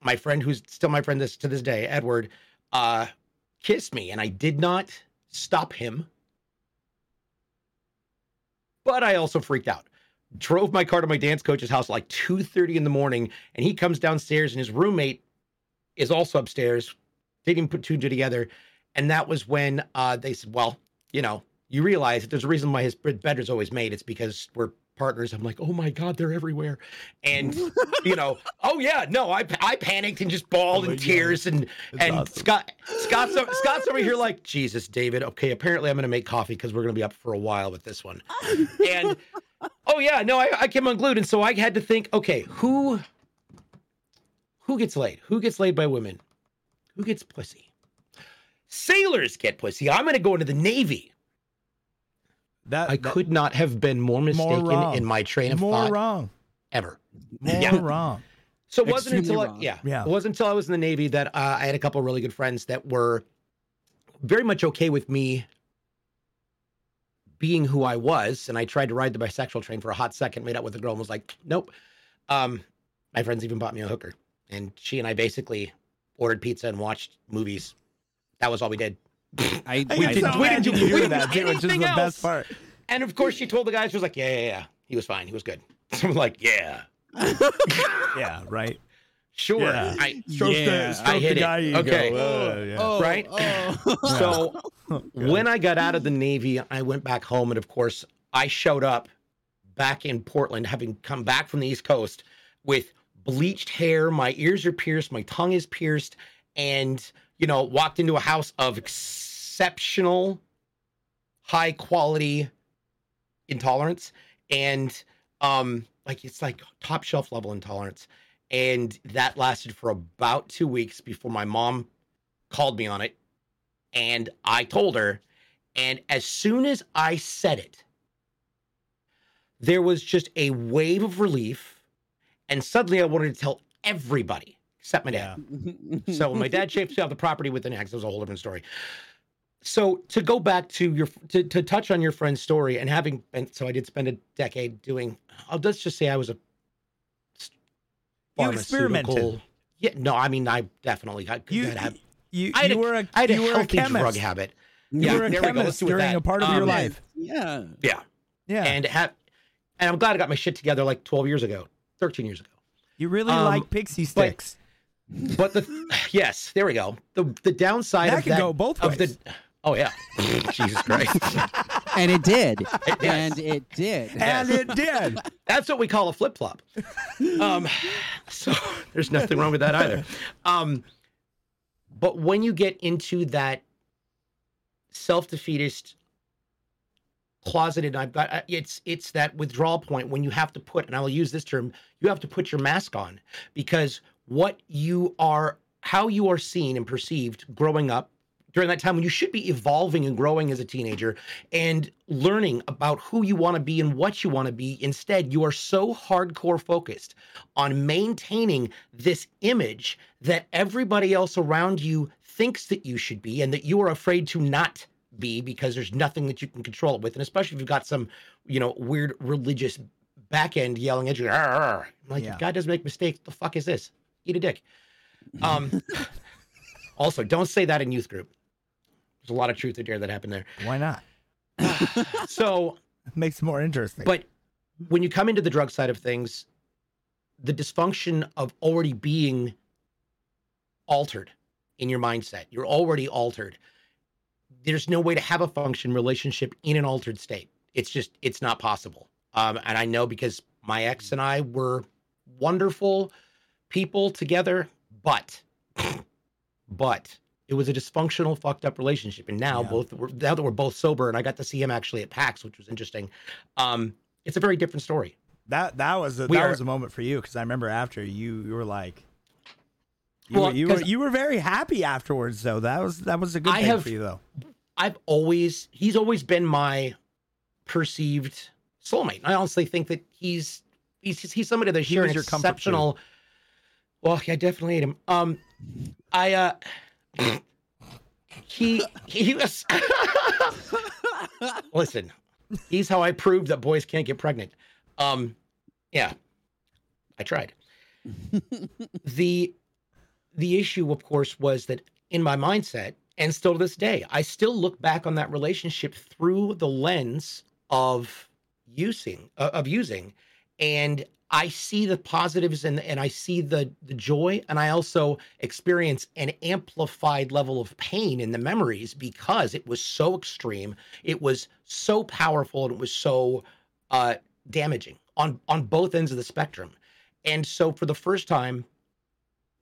my friend, who's still my friend this to this day, Edward, uh, kissed me, and I did not stop him. But I also freaked out. Drove my car to my dance coach's house like two thirty in the morning, and he comes downstairs, and his roommate is also upstairs. Didn't put two and two together. And that was when uh, they said, well, you know, you realize that there's a reason why his bed is always made. It's because we're partners. I'm like, oh my God, they're everywhere. And, [LAUGHS] you know, oh yeah, no, I, I panicked and just bawled Oh in God. tears. And, That's and awesome. Scott, Scott's, [LAUGHS] Scott's over here like, Jesus, David. Okay, apparently I'm going to make coffee because we're going to be up for a while with this one. And, [LAUGHS] oh yeah, no, I, I came unglued. And so I had to think, okay, who, who gets laid? Who gets laid by women? Who gets pussy? Sailors get pussy. I'm going to go into the Navy. That, I that- could not have been more mistaken wrong. in my train of more thought More wrong. ever. More Yeah. wrong. So it wasn't Extremely until I, wrong. yeah, Yeah. it wasn't until I was in the Navy that uh, I had a couple of really good friends that were very much okay with me being who I was, and I tried to ride the bisexual train for a hot second, made out with a girl, and was like, nope. Um, my friends even bought me a hooker, and she and I basically ordered pizza and watched movies. That was all we did. [LAUGHS] I, I I didn't- so [LAUGHS] we didn't do- you we didn't that do too, which is the anything best part. And of course, she told the guys, she was like, yeah, yeah, yeah, he was fine, he was good. [LAUGHS] So I'm like, yeah, Yeah, right. sure. Yeah. I, Stroke Yeah. the, stroke I hit the it. guy ego. Okay. Uh, yeah. oh, Right? oh. So Good. when I got out of the Navy, I went back home, and of course, I showed up back in Portland, having come back from the East Coast with bleached hair. My ears are pierced, my tongue is pierced, and you know, walked into a house of exceptional, high quality intolerance, and um, like it's like top shelf level intolerance, and that lasted for about two weeks before my mom called me on it and I told her. And as soon as I said it, there was just a wave of relief. And suddenly I wanted to tell everybody except my dad. So my dad chased me off the property with an axe. It was a whole different story. So to go back to your to, to touch on your friend's story and having and so I did spend a decade doing. I'll let's just say I was a You experimented. pharmaceutical- Yeah, no, I mean I definitely got. You, had a- you, I had you a- were a, I had a you were healthy a chemist. drug habit. You Yeah, were a there we go. Let's chemist do it during that. a part of Um, your life. yeah. Yeah, Yeah. and have, and I'm glad I got my shit together like 12 years ago, 13 years ago. you really um, like pixie but- sticks. But the [SIGHS] yes, there we go. The the downside That of can that go both of the oh yeah, [LAUGHS] Jesus Christ, [LAUGHS] And it did. Yes. And it did. and it did. [LAUGHS] that's what we call a flip flop. Um, so there's nothing wrong with that either. Um, but when you get into that self defeatist closeted I've got uh, it's it's that withdrawal point when you have to put and I will use this term you have to put your mask on because what you are how you are seen and perceived growing up during that time when you should be evolving and growing as a teenager and learning about who you want to be and what you want to be instead you are so hardcore focused on maintaining this image that everybody else around you thinks that you should be and that you are afraid to not be because there's nothing that you can control it with and especially if you've got some you know weird religious back end yelling at you "Arr, arr." I'm like Yeah. god doesn't make mistakes the fuck is this eat a dick um [LAUGHS] Also, don't say that in youth group. There's a lot of truth in there that happened there. Why not? [SIGHS] [LAUGHS] So, It makes it more interesting. but when you come into the drug side of things, the dysfunction of already being altered in your mindset, you're already altered. There's no way to have a function relationship in an altered state. It's just, it's not possible. Um, and I know because my ex and I were wonderful people together, but, [LAUGHS] but it was a dysfunctional, fucked up relationship. And now Yeah. both, we're, now that we're both sober, and I got to see him actually at PAX, which was interesting. Um, it's a very different story. that that was a, We that are- was a moment for you because I remember after you you were like. You, Well, were, you were you were very happy afterwards though. That was that was a good I thing have- for you though. I've always he's always been my perceived soulmate. I honestly think that he's he's he's somebody that He share was an your comfort exceptional. Well, yeah, I definitely hate him. Um, I uh, he he was. Listen, he's how I proved that boys can't get pregnant. Um, yeah, I tried. [LAUGHS] the the issue, of course, was that in my mindset, and still to this day, I still look back on that relationship through the lens of using uh, of using, and I see the positives and and I see the the joy, and I also experience an amplified level of pain in the memories because it was so extreme, it was so powerful, and it was so uh, damaging on on both ends of the spectrum. And so, for the first time,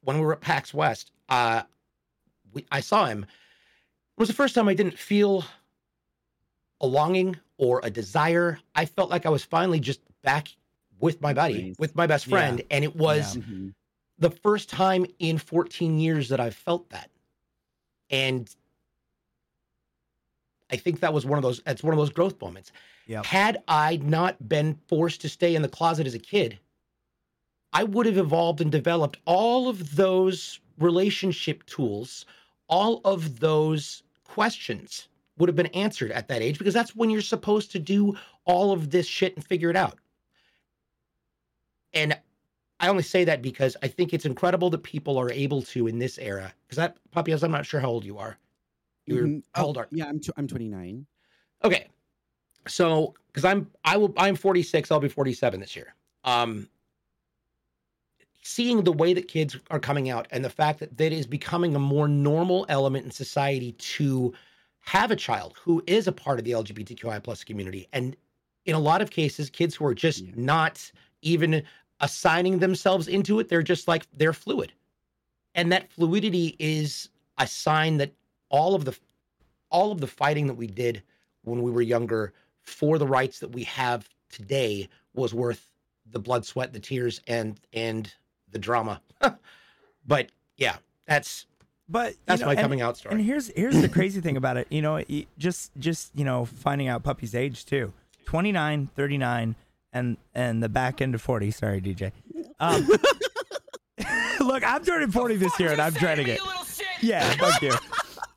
when we were at PAX West, uh, we, I saw him. It was the first time I didn't feel a longing or a desire. I felt like I was finally just back with my buddy, Nice. with my best Yeah. friend. And it was Yeah. Mhm. the first time in 14 years that I've felt that. And I think that was one of those, that's one of those growth moments. Yep. Had I not been forced to stay in the closet as a kid, I would have evolved and developed all of those relationship tools, all of those questions would have been answered at that age because that's when you're supposed to do all of this shit and figure it out. And I only say that because I think it's incredible that people are able to in this era. Because that, Puppy, I'm not sure how old you are. You're Mhm. how Oh, old are Yeah, I'm I'm 29. Okay. So, because I'm I will I'm 46, I'll be 47 this year. Um seeing the way that kids are coming out and the fact that that is becoming a more normal element in society to have a child who is a part of the LGBTQI plus community. And in a lot of cases, kids who are just Yeah. not even assigning themselves into it, they're just like they're fluid. And that fluidity is a sign that all of the all of the fighting that we did when we were younger for the rights that we have today was worth the blood, sweat, the tears, and and the drama. [LAUGHS] but yeah, that's But you that's know, my and- coming out story. And here's here's the crazy thing about it. You know, just just you know, finding out puppy's age too. 29, 39 and and the back end of 40. Sorry, DJ. Um, [LAUGHS] look, I'm turning 40 this year and I'm dreading it. Yeah, fuck you. [LAUGHS]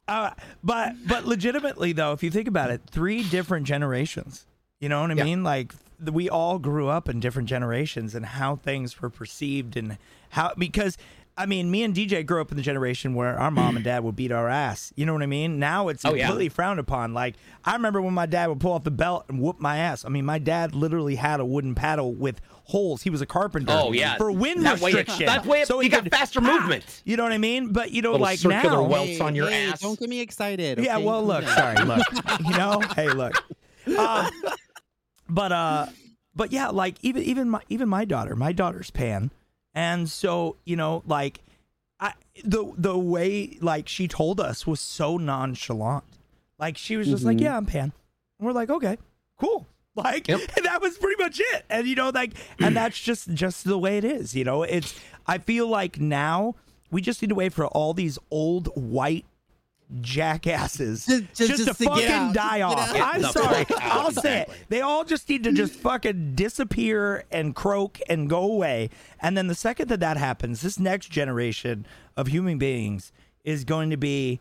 Uh, but but legitimately though, if you think about it, three different generations. You know what I Yeah. mean? Like th- we all grew up in different generations and how things were perceived and how because I mean, me and DJ grew up in the generation where our mom and dad would beat our ass. You know what I mean? Now it's Oh, yeah. completely frowned upon. Like I remember when my dad would pull off the belt and whoop my ass. I mean, my dad literally had a wooden paddle with holes. He was a carpenter. Oh, yeah. for wind That way it- restriction. that way it- so you he got could- faster Ah! movement. You know what I mean? But you know, Little like circular now, welts on your hey, ass. Don't get me excited. yeah, well, look, sorry, [LAUGHS] look, you know, hey, look, um, but uh, but yeah, like even even my even my daughter, my daughter's pan, and so you know, like, I the the way like she told us was so nonchalant, like she was just like, Mhm. yeah, I'm pan, and we're like, okay, cool. [LAUGHS] Like Yep. [LAUGHS] that was pretty much it. And you know, like and [CLEARS THROAT] that's just just the way it is, you know. It's I feel like now we just need to wait for all these old white jackasses Just- just- to just to get fucking die off. Get I'm sorry. I'll say it. They all just need to just fucking disappear and croak and go away. And then the second that that happens, this next generation of human beings is going to be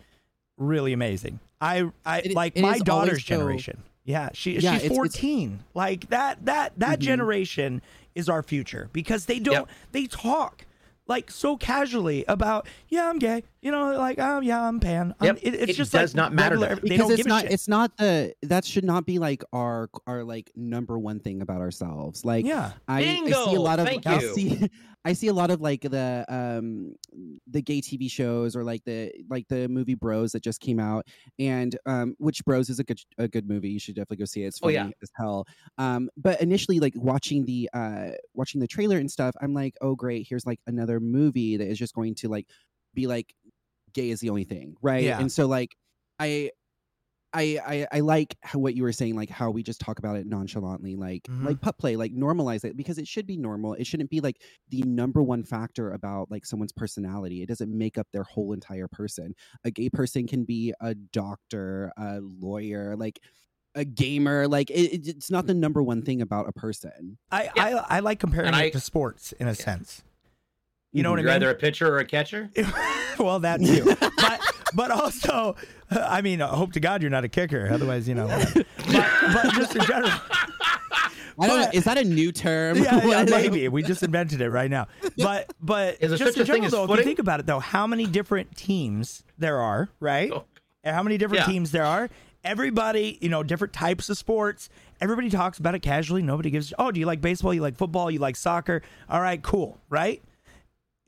really amazing. I I It- like it my daughter's always so- generation. Yeah, she Yeah, she's it's- it's- 14. like that that that Mhm. generation is our future because they don't Yep. they talk like so casually about yeah I'm gay you know like oh yeah I'm pan I'm, Yep. it, it's It just does like not matter regular- they because don't it's give a not shit. it's not the that should not be like our our like number one thing about ourselves like yeah I, I see Bingo! a lot of Thank I you. see [LAUGHS] I see a lot of like the um the gay TV shows or like the like the movie Bros that just came out and um which Bros is a good a good movie you should definitely go see it it's Oh, yeah. as hell um but initially like watching the uh watching the trailer and stuff I'm like oh great here's like another movie that is just going to like be like gay is the only thing right Yeah. and so like I I, I I like how, what you were saying, like how we just talk about it nonchalantly, like Mhm. like pup play, like normalize it because it should be normal. It shouldn't be like the number one factor about like someone's personality. It doesn't make up their whole entire person. A gay person can be a doctor, a lawyer, like a gamer. Like it, it- it's not the number one thing about a person. I, Yeah. I I like comparing I- it to sports in a sense you know what I You're mean either a pitcher or a catcher. [LAUGHS] well, that [LAUGHS] too. but but also, [LAUGHS] I mean, I hope to God you're not a kicker. Otherwise, you know. [LAUGHS] but, but just in general, I don't know. Is that a new term? yeah, yeah, [LAUGHS] maybe we just invented it right now. But but Is just such in a thing general, as though, if you think about it, though, how many different teams there are, right? Oh. And how many different Yeah. teams there are? Everybody, you know, different types of sports. Everybody talks about it casually. Nobody gives. Oh, do you like baseball? You like football? You like soccer? All right, cool, right?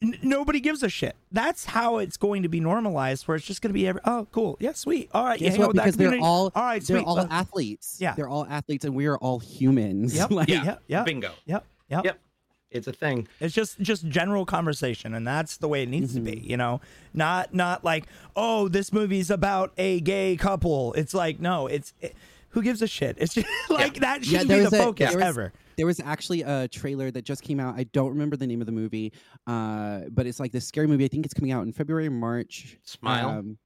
N- nobody gives a shit. That's how it's going to be normalized. Where it's just going to be every. Oh, cool. Yeah, sweet. All right. you Guess hang out with that Because they're all all right. they're Sweet. all Well, athletes. Yeah. they're all athletes, and we are all humans. Yep. [LAUGHS] Like, Yeah. Yep. Yep. Bingo. Yep. Yep. Yep. It's a thing. It's just just general conversation, and that's the way it needs to be. Mm-hmm. You know, not not like oh, this movie's about a gay couple. It's like no, it's it, who gives a shit. It's [LAUGHS] just like that Yeah, should there be was the a- focus there was- ever. There was actually a trailer that just came out. I don't remember the name of the movie, uh, but it's like this scary movie. I think it's coming out in February or March. Smile. Um,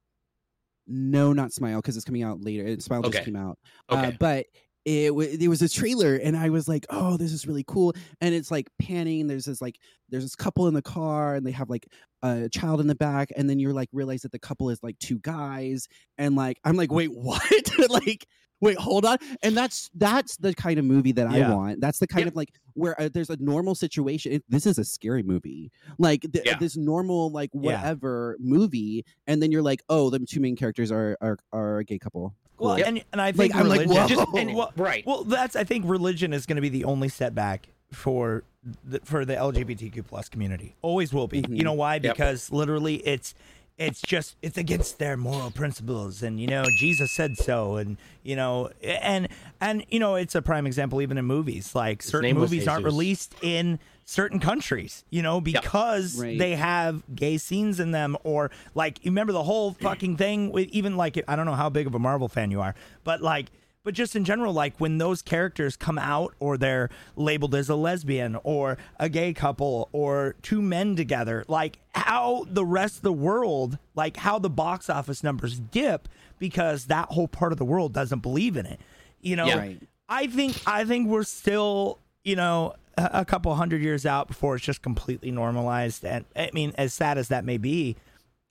no, not Smile because it's coming out later. Smile Okay. just came out. Okay. Uh, but it w- there was a trailer, and I was like, "Oh, this is really cool." And it's like panning. There's this like there's this couple in the car, and they have like a child in the back, and then you're like realize that the couple is like two guys, and like I'm like, "Wait, [LAUGHS] what?" like. Wait, hold on. And that's that's the kind of movie that I want. That's the kind Yep. of like where uh, there's a normal situation. It, this is a scary movie. Like th- Yeah. this normal like Yeah. whatever movie, and then you're like, oh, the two main characters are are, are a gay couple. Well, Cool. and and I think I'm like, religion. whoa. Just and, well, right. well, that's I think religion is going to be the only setback for the, for the LGBTQ plus community. Always will be. Mhm. You know why? Yep. Because literally, it's it's just it's against their moral principles, and you know Jesus said so, and you know, and and you know, it's a prime example even in movies. Like certain movies aren't released in certain countries, you know, because Right. they have gay scenes in them, or like you remember the whole fucking thing with even like I don't know how big of a Marvel fan you are, but like but just in general, like when those characters come out or they're labeled as a lesbian or a gay couple or two men together, like how the rest of the world, like how the box office numbers dip because that whole part of the world doesn't believe in it. You know, Yeah. Right. I think I think we're still, you know, a, a couple hundred years out before it's just completely normalized. And I mean, as sad as that may be,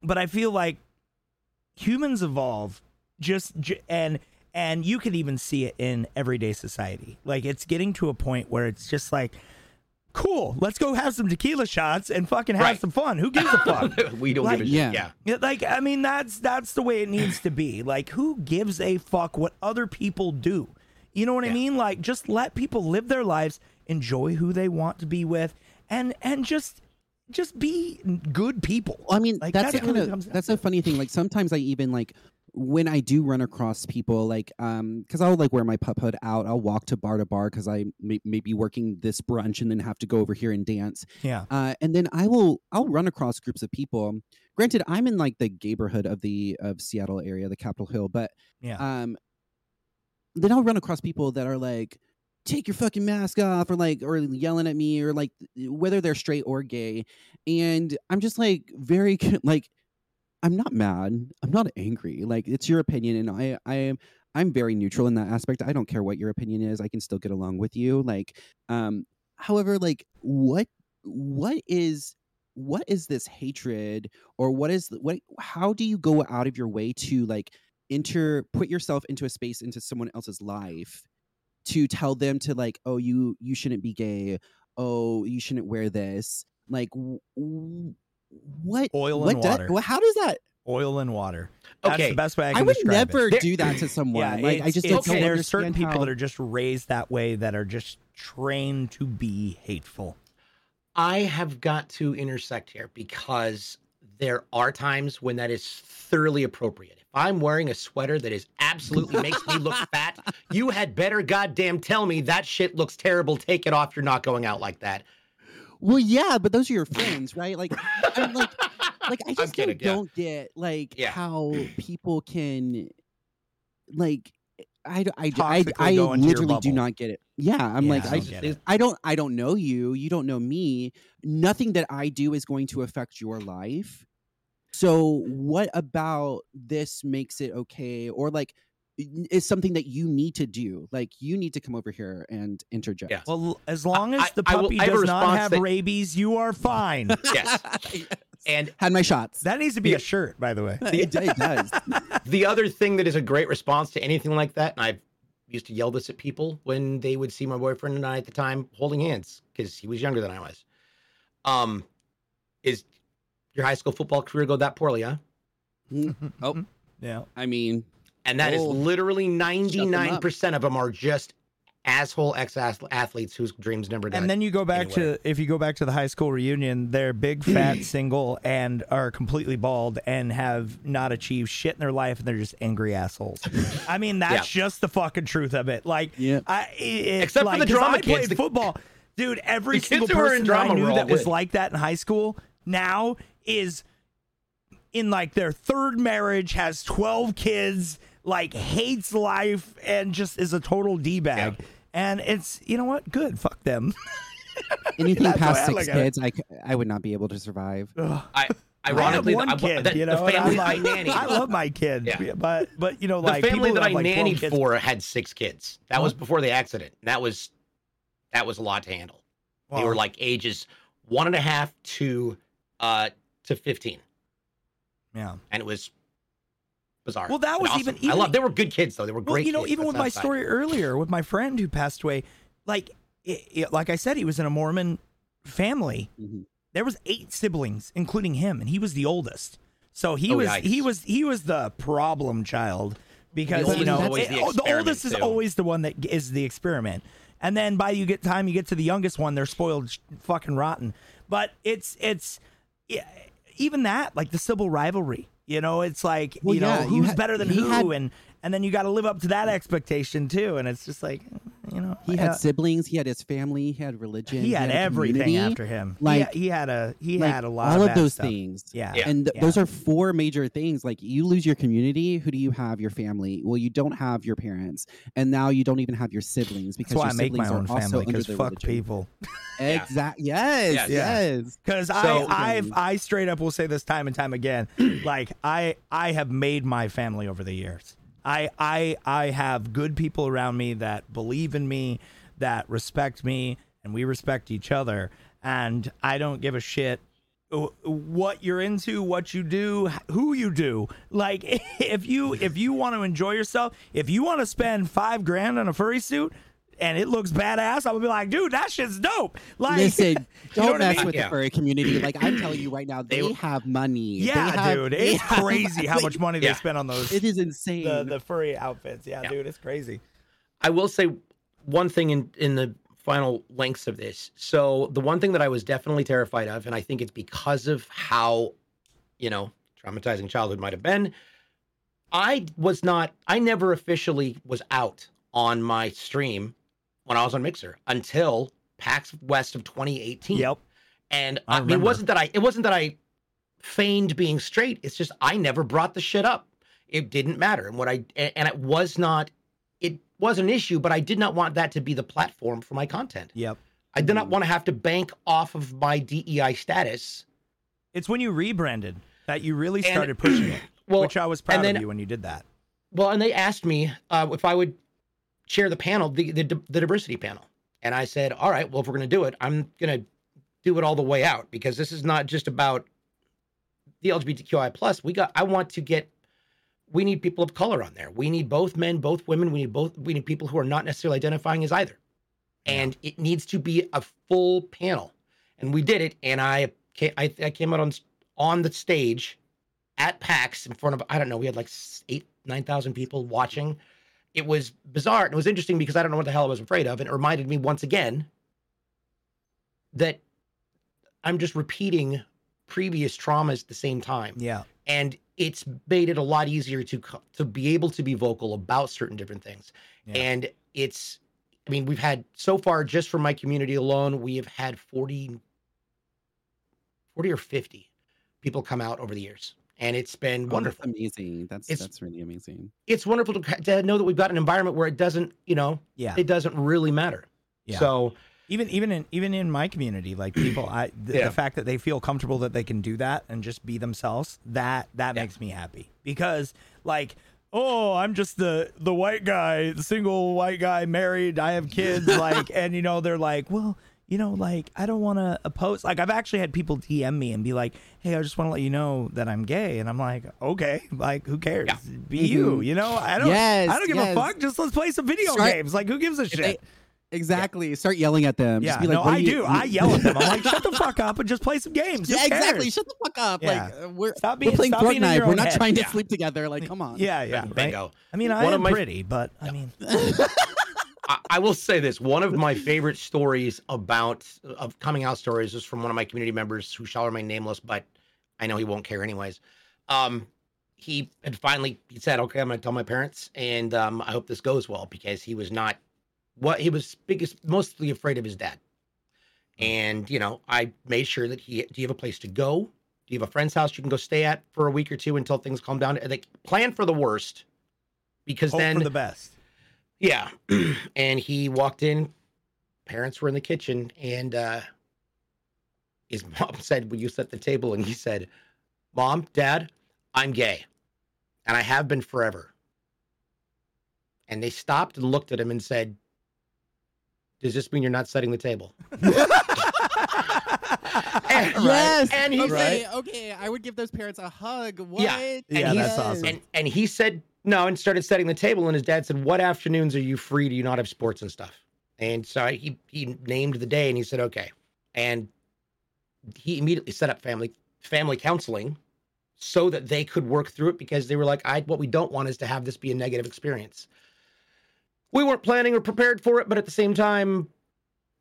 but I feel like humans evolve just j- and and you can even see it in everyday society. Like it's getting to a point where it's just like, cool, let's go have some tequila shots and fucking have Right. some fun. Who gives a fuck? [LAUGHS] we don't Like- give a shit. Yeah. Yeah. Yeah, like I mean that's that's the way it needs to be. Like who gives a fuck what other people do? You know what I mean? Like just let people live their lives, enjoy who they want to be with and and just just be good people. I mean, Like, that's that's kind of that's a funny thing. Like sometimes I even like when I do run across people, like um, because I'll like wear my pup hood out. I'll walk to bar to bar because I may, may be working this brunch and then have to go over here and dance. Yeah. Uh, and then I will I'll run across groups of people. Granted, I'm in like the neighborhood of the of Seattle area, the Capitol Hill, but Yeah. um, then I'll run across people that are like, "Take your fucking mask off," or like, or yelling at me, or like, whether they're straight or gay, and I'm just like very [LAUGHS] like, I'm not mad, I'm not angry. Like it's your opinion, and I I am I'm very neutral in that aspect. I don't care what your opinion is. I can still get along with you. Like, um, however, like what what is what is this hatred or what is what how do you go out of your way to like enter put yourself into a space into someone else's life to tell them to like oh you you shouldn't be gay oh you shouldn't wear this Like, w- what? Oil what and do- water. well, how does that? Oil and water. That's Okay. the best way I I, would describe it. never There- do that to [CLEARS THROAT] someone. Yeah, like, I just it's- don't there's certain people how- that are just raised that way that are just trained to be hateful. I have got to intersect here because there are times when that is thoroughly appropriate. If I'm wearing a sweater that is absolutely [LAUGHS] makes me look fat, you had better goddamn tell me that shit looks terrible. Take it off. You're not going out like that. Well, yeah, but those are your friends, right? Like, I'm like, [LAUGHS] like I just kidding, don't, yeah. don't get like Yeah. how people can, like, I, I, I, Toxically I go into your literally do not get it. Yeah, I'm like, Yeah, I, I don't get it. I don't, I don't know you. You don't know me. Nothing that I do is going to affect your life. So, what about this makes it okay, or like, is something that you need to do? Like, you need to come over here and interject. Yeah. Well, as long as I- the I will- puppy I have a does not have that- rabies, you are fine. [LAUGHS] [LAUGHS] Yes. And Had my shots. that needs to be a shirt, by the way. [LAUGHS] it, it does. the other thing that is a great response to anything like that, and I've used to yell this at people when they would see my boyfriend and I at the time holding hands because he was younger than I was. Um, is your high school football career go that poorly, huh? oh, Yeah. I mean, And that is Oh. literally them up. 99% of them are just asshole ex athletes whose dreams never died. And then you go back Anyway. to if you go back to the high school reunion, they're big, [CLEARS THROAT] fat, single, and are completely bald and have not achieved shit in their life, and they're just angry assholes. I mean, that's just the fucking truth of it. Like, Yeah. I it, Except for like, the 'cause drama I kids, played the- football, dude. Every single kids who person that I knew were all that was like that in high school now is in like their third marriage, has twelve kids, like hates life, and just is a total d bag. Yeah. And it's you know what? Good. Fuck them. [LAUGHS] anything That's the way past six look at it. kids, I, c- I would not be able to survive. Ugh. I, I have ironically, one the, I- kid, the, you know, the family I'm I like, nannied. [LAUGHS] I love my kids, Yeah. but but you know, like the like family people that I have, like, 12 nannied for had six kids. That was before the accident. That was that was a lot to handle. they were like ages one and a half to uh to fifteen, yeah. and it was bizarre. Well, that was awesome. even- I love. They were good kids though. They were Well, great. you know, kids. even That's with my outside. story earlier with my friend who passed away, like it, it- like I said, he was in a Mormon family. Mhm. There was eight siblings, including him, and he was the oldest. So he Oh, was yikes. he was he was the problem child because you know always the oh, the oldest is too. always the one that is the experiment. And then by you get time you get to the youngest one, they're spoiled fucking rotten. But it's it's yeah, even that like the civil rivalry. You know, it's like Well, you know yeah, you who's had- better than who, had- and and then you got to live up to that expectation too. And it's just like you know He had uh, siblings, he had his family, he had religion, he had a everything community, after him. Like- he, he had a he like, had a lot all of, of those stuff. things. Yeah, Yeah. And th- Yeah. those are four major things. Like you lose your community, who do you have? Your family. Well, you don't have your parents, and now you don't even have your siblings because That's why I your make my siblings own are also family under because the fuck religion. people. [LAUGHS] Exactly. Yes. Yes. Yes. Because So- I I've I straight up will say this time and time again, [CLEARS THROAT] like I I have made my family over the years. I I I have good people around me that believe in me, that respect me, and we respect each other. And I don't give a shit what you're into, what you do, who you do. Like [LAUGHS] if you if you want to enjoy yourself, if you want to spend five grand on a furry suit. And it looks badass. I'm gonna be like, dude, that shit's dope. Like, Listen, [LAUGHS] don't what I mess mean? with Yeah. the furry community. Like I'm telling you [CLEARS THROAT] right now, they, They- have money. They Yeah, have- dude, [LAUGHS] it's crazy how like, much money Yeah. they spend on those It is insane. the, the furry outfits. Yeah, Yeah. dude, it's crazy. I will say one thing in in the final lengths of this. So the one thing that I was definitely terrified of, and I think it's because of how, you know, traumatizing childhood might have been. I was not. I never officially was out on my stream when I was on Mixer until PAX West of 2018. Yep. And I I, mean, it wasn't that I it wasn't that I feigned being straight. It's just I never brought the shit up. It didn't matter. And what I and it was not it was an issue, but I did not want that to be the platform for my content. Yep. I did not Mhm. want to have to bank off of my DEI status. It's when you rebranded that you really And- started pushing it, [CLEARS THROAT] Well, which I was proud then- of you when you did that. well, and they asked me uh, if I would chair the panel, the, the the diversity panel, and I said, "All right, well, if we're going to do it, I'm going to do it all the way out because this is not just about the LGBTQI plus. We got. I want to get. We need people of color on there. We need both men, both women. We need both. We need people who are not necessarily identifying as either, and it needs to be a full panel. and we did it. And I came, I, I came out on on the stage at PAX in front of I don't know, we had like eight nine thousand people watching. It was bizarre. and It was interesting because I don't know what the hell I was afraid of, and it reminded me once again that I'm just repeating previous traumas at the same time Yeah. and it's made it a lot easier to to be able to be vocal about certain different things Yeah. and it's i mean we've had so far just from my community alone we have had 40 40 or 50 people come out over the years and it's been Oh, that's wonderful amazing. That's It's- that's really amazing. it's wonderful to, to know that we've got an environment where it doesn't you know Yeah. it doesn't really matter Yeah. so even even in even in my community like people i the, Yeah. the fact that they feel comfortable that they can do that and just be themselves that that Yeah. makes me happy because like oh i'm just the the white guy the single white guy married i have kids [LAUGHS] like and you know they're like well you know like i don't want to oppose like i've actually had people dm me and be like hey i just want to let you know that i'm gay and i'm like okay like who cares Yeah. be you you know i don't Yes, i don't give yes. a fuck just let's play some video Start- games like who gives a shit Exactly. Start yelling at them. yeah, Just be like, no, "What I you- do. I yell at them. I'm like, shut the fuck up and just play some games. Who Yeah, exactly. Shut the fuck up. Yeah. Like uh, we're Stop being- we're playing stop being in Fortnite. your We're not head. trying to Yeah. sleep together. Like, come on. Yeah, yeah. Right? bingo I mean, I One of am my- pretty, but I mean, [LAUGHS] I, I will say this: one of my favorite stories about of coming out stories is from one of my community members who shall remain nameless, but I know he won't care anyways. Um, he had finally he said, "Okay, I'm going to tell my parents, and um, I hope this goes well," because he was not what he was biggest mostly afraid of his dad. And you know, I made sure that he. Do you have a place to go? Do you have a friend's house you can go stay at for a week or two until things calm down? Like plan for the worst, because hope then for the best. Yeah. [CLEARS THROAT] and he walked in, parents were in the kitchen, and uh his [LAUGHS] mom said, Will you set the table? And he said, Mom, Dad, I'm gay. And I have been forever. And they stopped and looked at him and said, Does this mean you're not setting the table? [LAUGHS] [LAUGHS] And, Yes. and he okay, said, okay. I would give those parents a hug. What? Yeah. And Yeah, he that's said- awesome. And and he said no and started setting the table. And his dad said, "What afternoons are you free? Do you not have sports and stuff?" And so he he named the day and he said, "Okay." And he immediately set up family family counseling so that they could work through it because they were like, "I what we don't want is to have this be a negative experience." We weren't planning or prepared for it, but at the same time,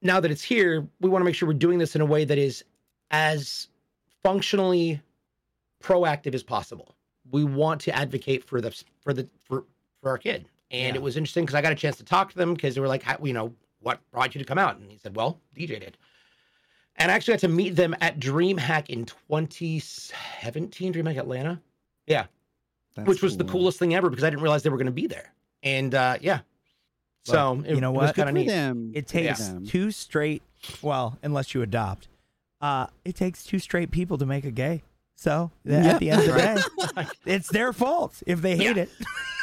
now that it's here, we want to make sure we're doing this in a way that is as functionally proactive as possible. We want to advocate for the for the for for our kid, and Yeah. it was interesting because I got a chance to talk to them because they were like, you know, what brought you to come out? And he said, well, DJ did. And I actually got to meet them at DreamHack in 2017, DreamHack Atlanta, That's which was the coolest thing ever because I didn't realize they were going to be there. And uh, yeah, so it, you know it was what? For neat. them. It takes them. two straight. Well, unless you adopt, uh, it takes two straight people to make a gay. So Yeah. at the end of the day, [LAUGHS] it's their fault if they hate Yeah. it. [LAUGHS]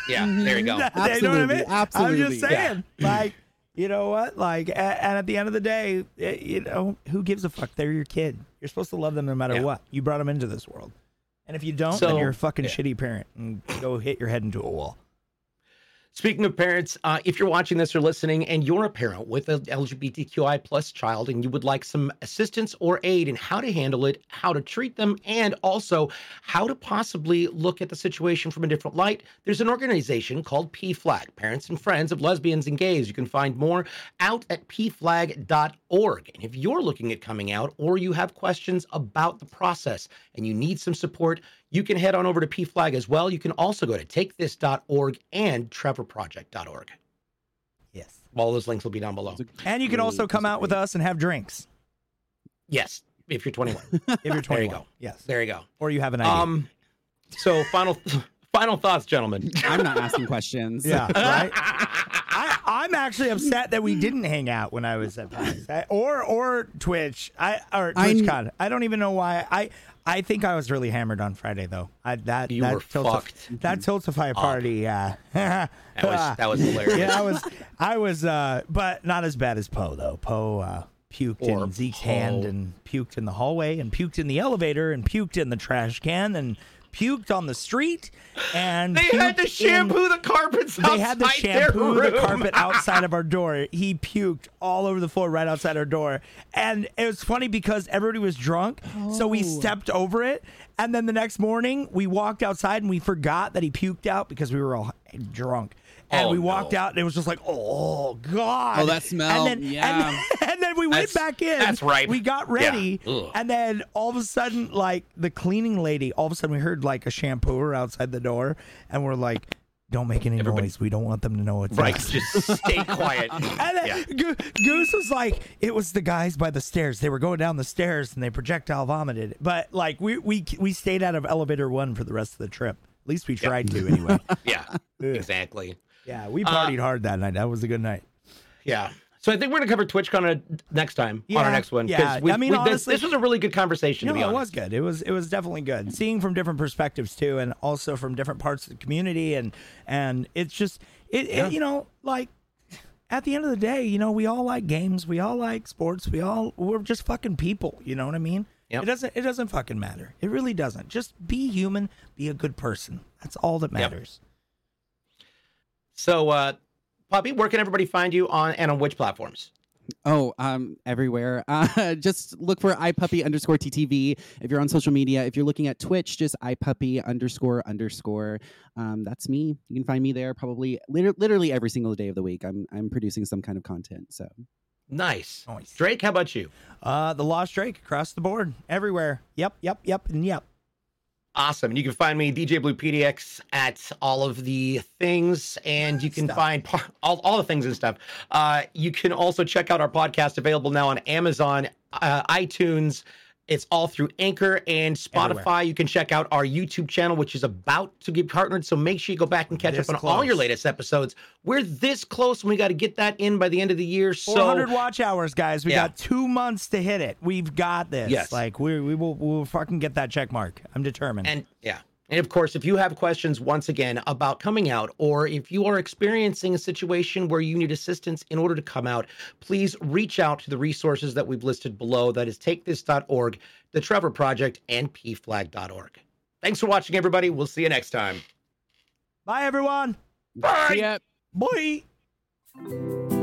Yeah, there you go. [LAUGHS] you know what I Absolutely, mean? I'm just saying, like, you know what? Like, and at the end of the day, eh, you know, who gives a fuck? They're your kid. You're supposed to love them no matter Yeah. what. You brought them into this world, and if you don't, then you're a fucking yeah. shitty parent and go hit your head into a wall. Speaking of parents, uh, if you're watching this or listening and you're a parent with an LGBTQI plus child and you would like some assistance or aid in how to handle it, how to treat them, and also how to possibly look at the situation from a different light, there's an organization called PFLAG, Parents and Friends of Lesbians and Gays. You can find more out at pflag.org. And if you're looking at coming out or you have questions about the process and you need some support, you can head on over to PFLAG as well. You can also go to takethis.org and trevorproject.org. Yes, All those links will be down below. And you can also come out with us and have drinks Yes, if you're 21. [LAUGHS] if you're 21. There you go. Yes, there you go. or you have an idea. Um, so final [LAUGHS] final thoughts, gentlemen. I'm not asking questions. yeah, [LAUGHS] right. I, I'm actually upset that we didn't hang out when I was at PAX I- or or Twitch. I or TwitchCon. I don't even know why. I I think I was really hammered on Friday though. I that You that were tilts fucked that tiltify party. Yeah, that [LAUGHS] That was that was hilarious. yeah. I was I was uh, but not as bad as Poe though. Poe uh, puked Poor in Zeke's hand and puked in the hallway and puked in the elevator and puked in the trash can and puked on the street, and They had puked to in- shampoo the carpets they had to shampoo the carpet [LAUGHS] outside of our door. He puked all over the floor right outside our door. And it was funny because everybody was drunk. So we Oh. stepped over it. And then the next morning, we walked outside and we forgot that he puked out because we were all drunk. And Oh, we walked no. out and it was just like, oh, God. Oh, that smell. And then, Yeah. And then, [LAUGHS] and then we went That's- back in. that's right. We got ready. Ugh. And then all of a sudden, like the cleaning lady, all of a sudden we heard like a shampooer outside the door. And we're like, don't make any Everybody- noise. We don't want them to know it's Right, us. just stay quiet. [LAUGHS] And then Yeah. Go- Goose was like, it was the guys by the stairs. They were going down the stairs and they projectile vomited. But like we we we stayed out of elevator one for the rest of the trip. At least we tried to anyway. [LAUGHS] Yeah, exactly. Yeah, we Uh, partied hard that night. That was a good night. Yeah. So I think we're gonna cover TwitchCon uh, next time on our next one. yeah. we- I mean, we- this, honestly- this was a really good conversation. No, it was good. It was it was definitely good. Seeing from different perspectives too, and also from different parts of the community, and and it's just it, Yeah. it you know like at the end of the day, you know, we all like games, we all like sports, we all we're just fucking people. You know what I mean? Yep. It doesn't it doesn't fucking matter. It really doesn't. Just be human, be a good person. That's all that Yep. Matters. So, uh, Poppy, where can everybody find you on and on which platforms? Oh, um, everywhere. [LAUGHS] Uh, just look for iPuppy underscore TTV. If you're on social media, if you're looking at Twitch, just iPuppy underscore underscore. Um, that's me. You can find me there probably liter- literally every single day of the week. I'm I'm producing some kind of content. So Nice. Nice. Drake, how about you? Uh, the Lost Drake across the board, everywhere. Yep, yep, yep, and yep. Awesome. And you can find me, DJ Blue PDX, at all of the things, and you can Stuff. find par- all, all the things and stuff. Uh, you can also check out our podcast available now on Amazon, uh, iTunes. It's all through Anchor and Spotify. Everywhere. You can check out our YouTube channel, which is about to get partnered. So make sure you go back and catch This up on all your latest episodes. We're this close, and we got to get that in by the end of the year. So 400 watch hours, guys. We Yeah. got two months to hit it. We've got this. Yes. Like we we will we'll fucking get that check mark. I'm determined. And yeah. And of course, if you have questions once again about coming out, or if you are experiencing a situation where you need assistance in order to come out, please reach out to the resources that we've listed below. That is takethis.org, the Trevor Project, and pflag.org. Thanks for watching, everybody. We'll see you next time. Bye everyone. Bye. See ya. Bye.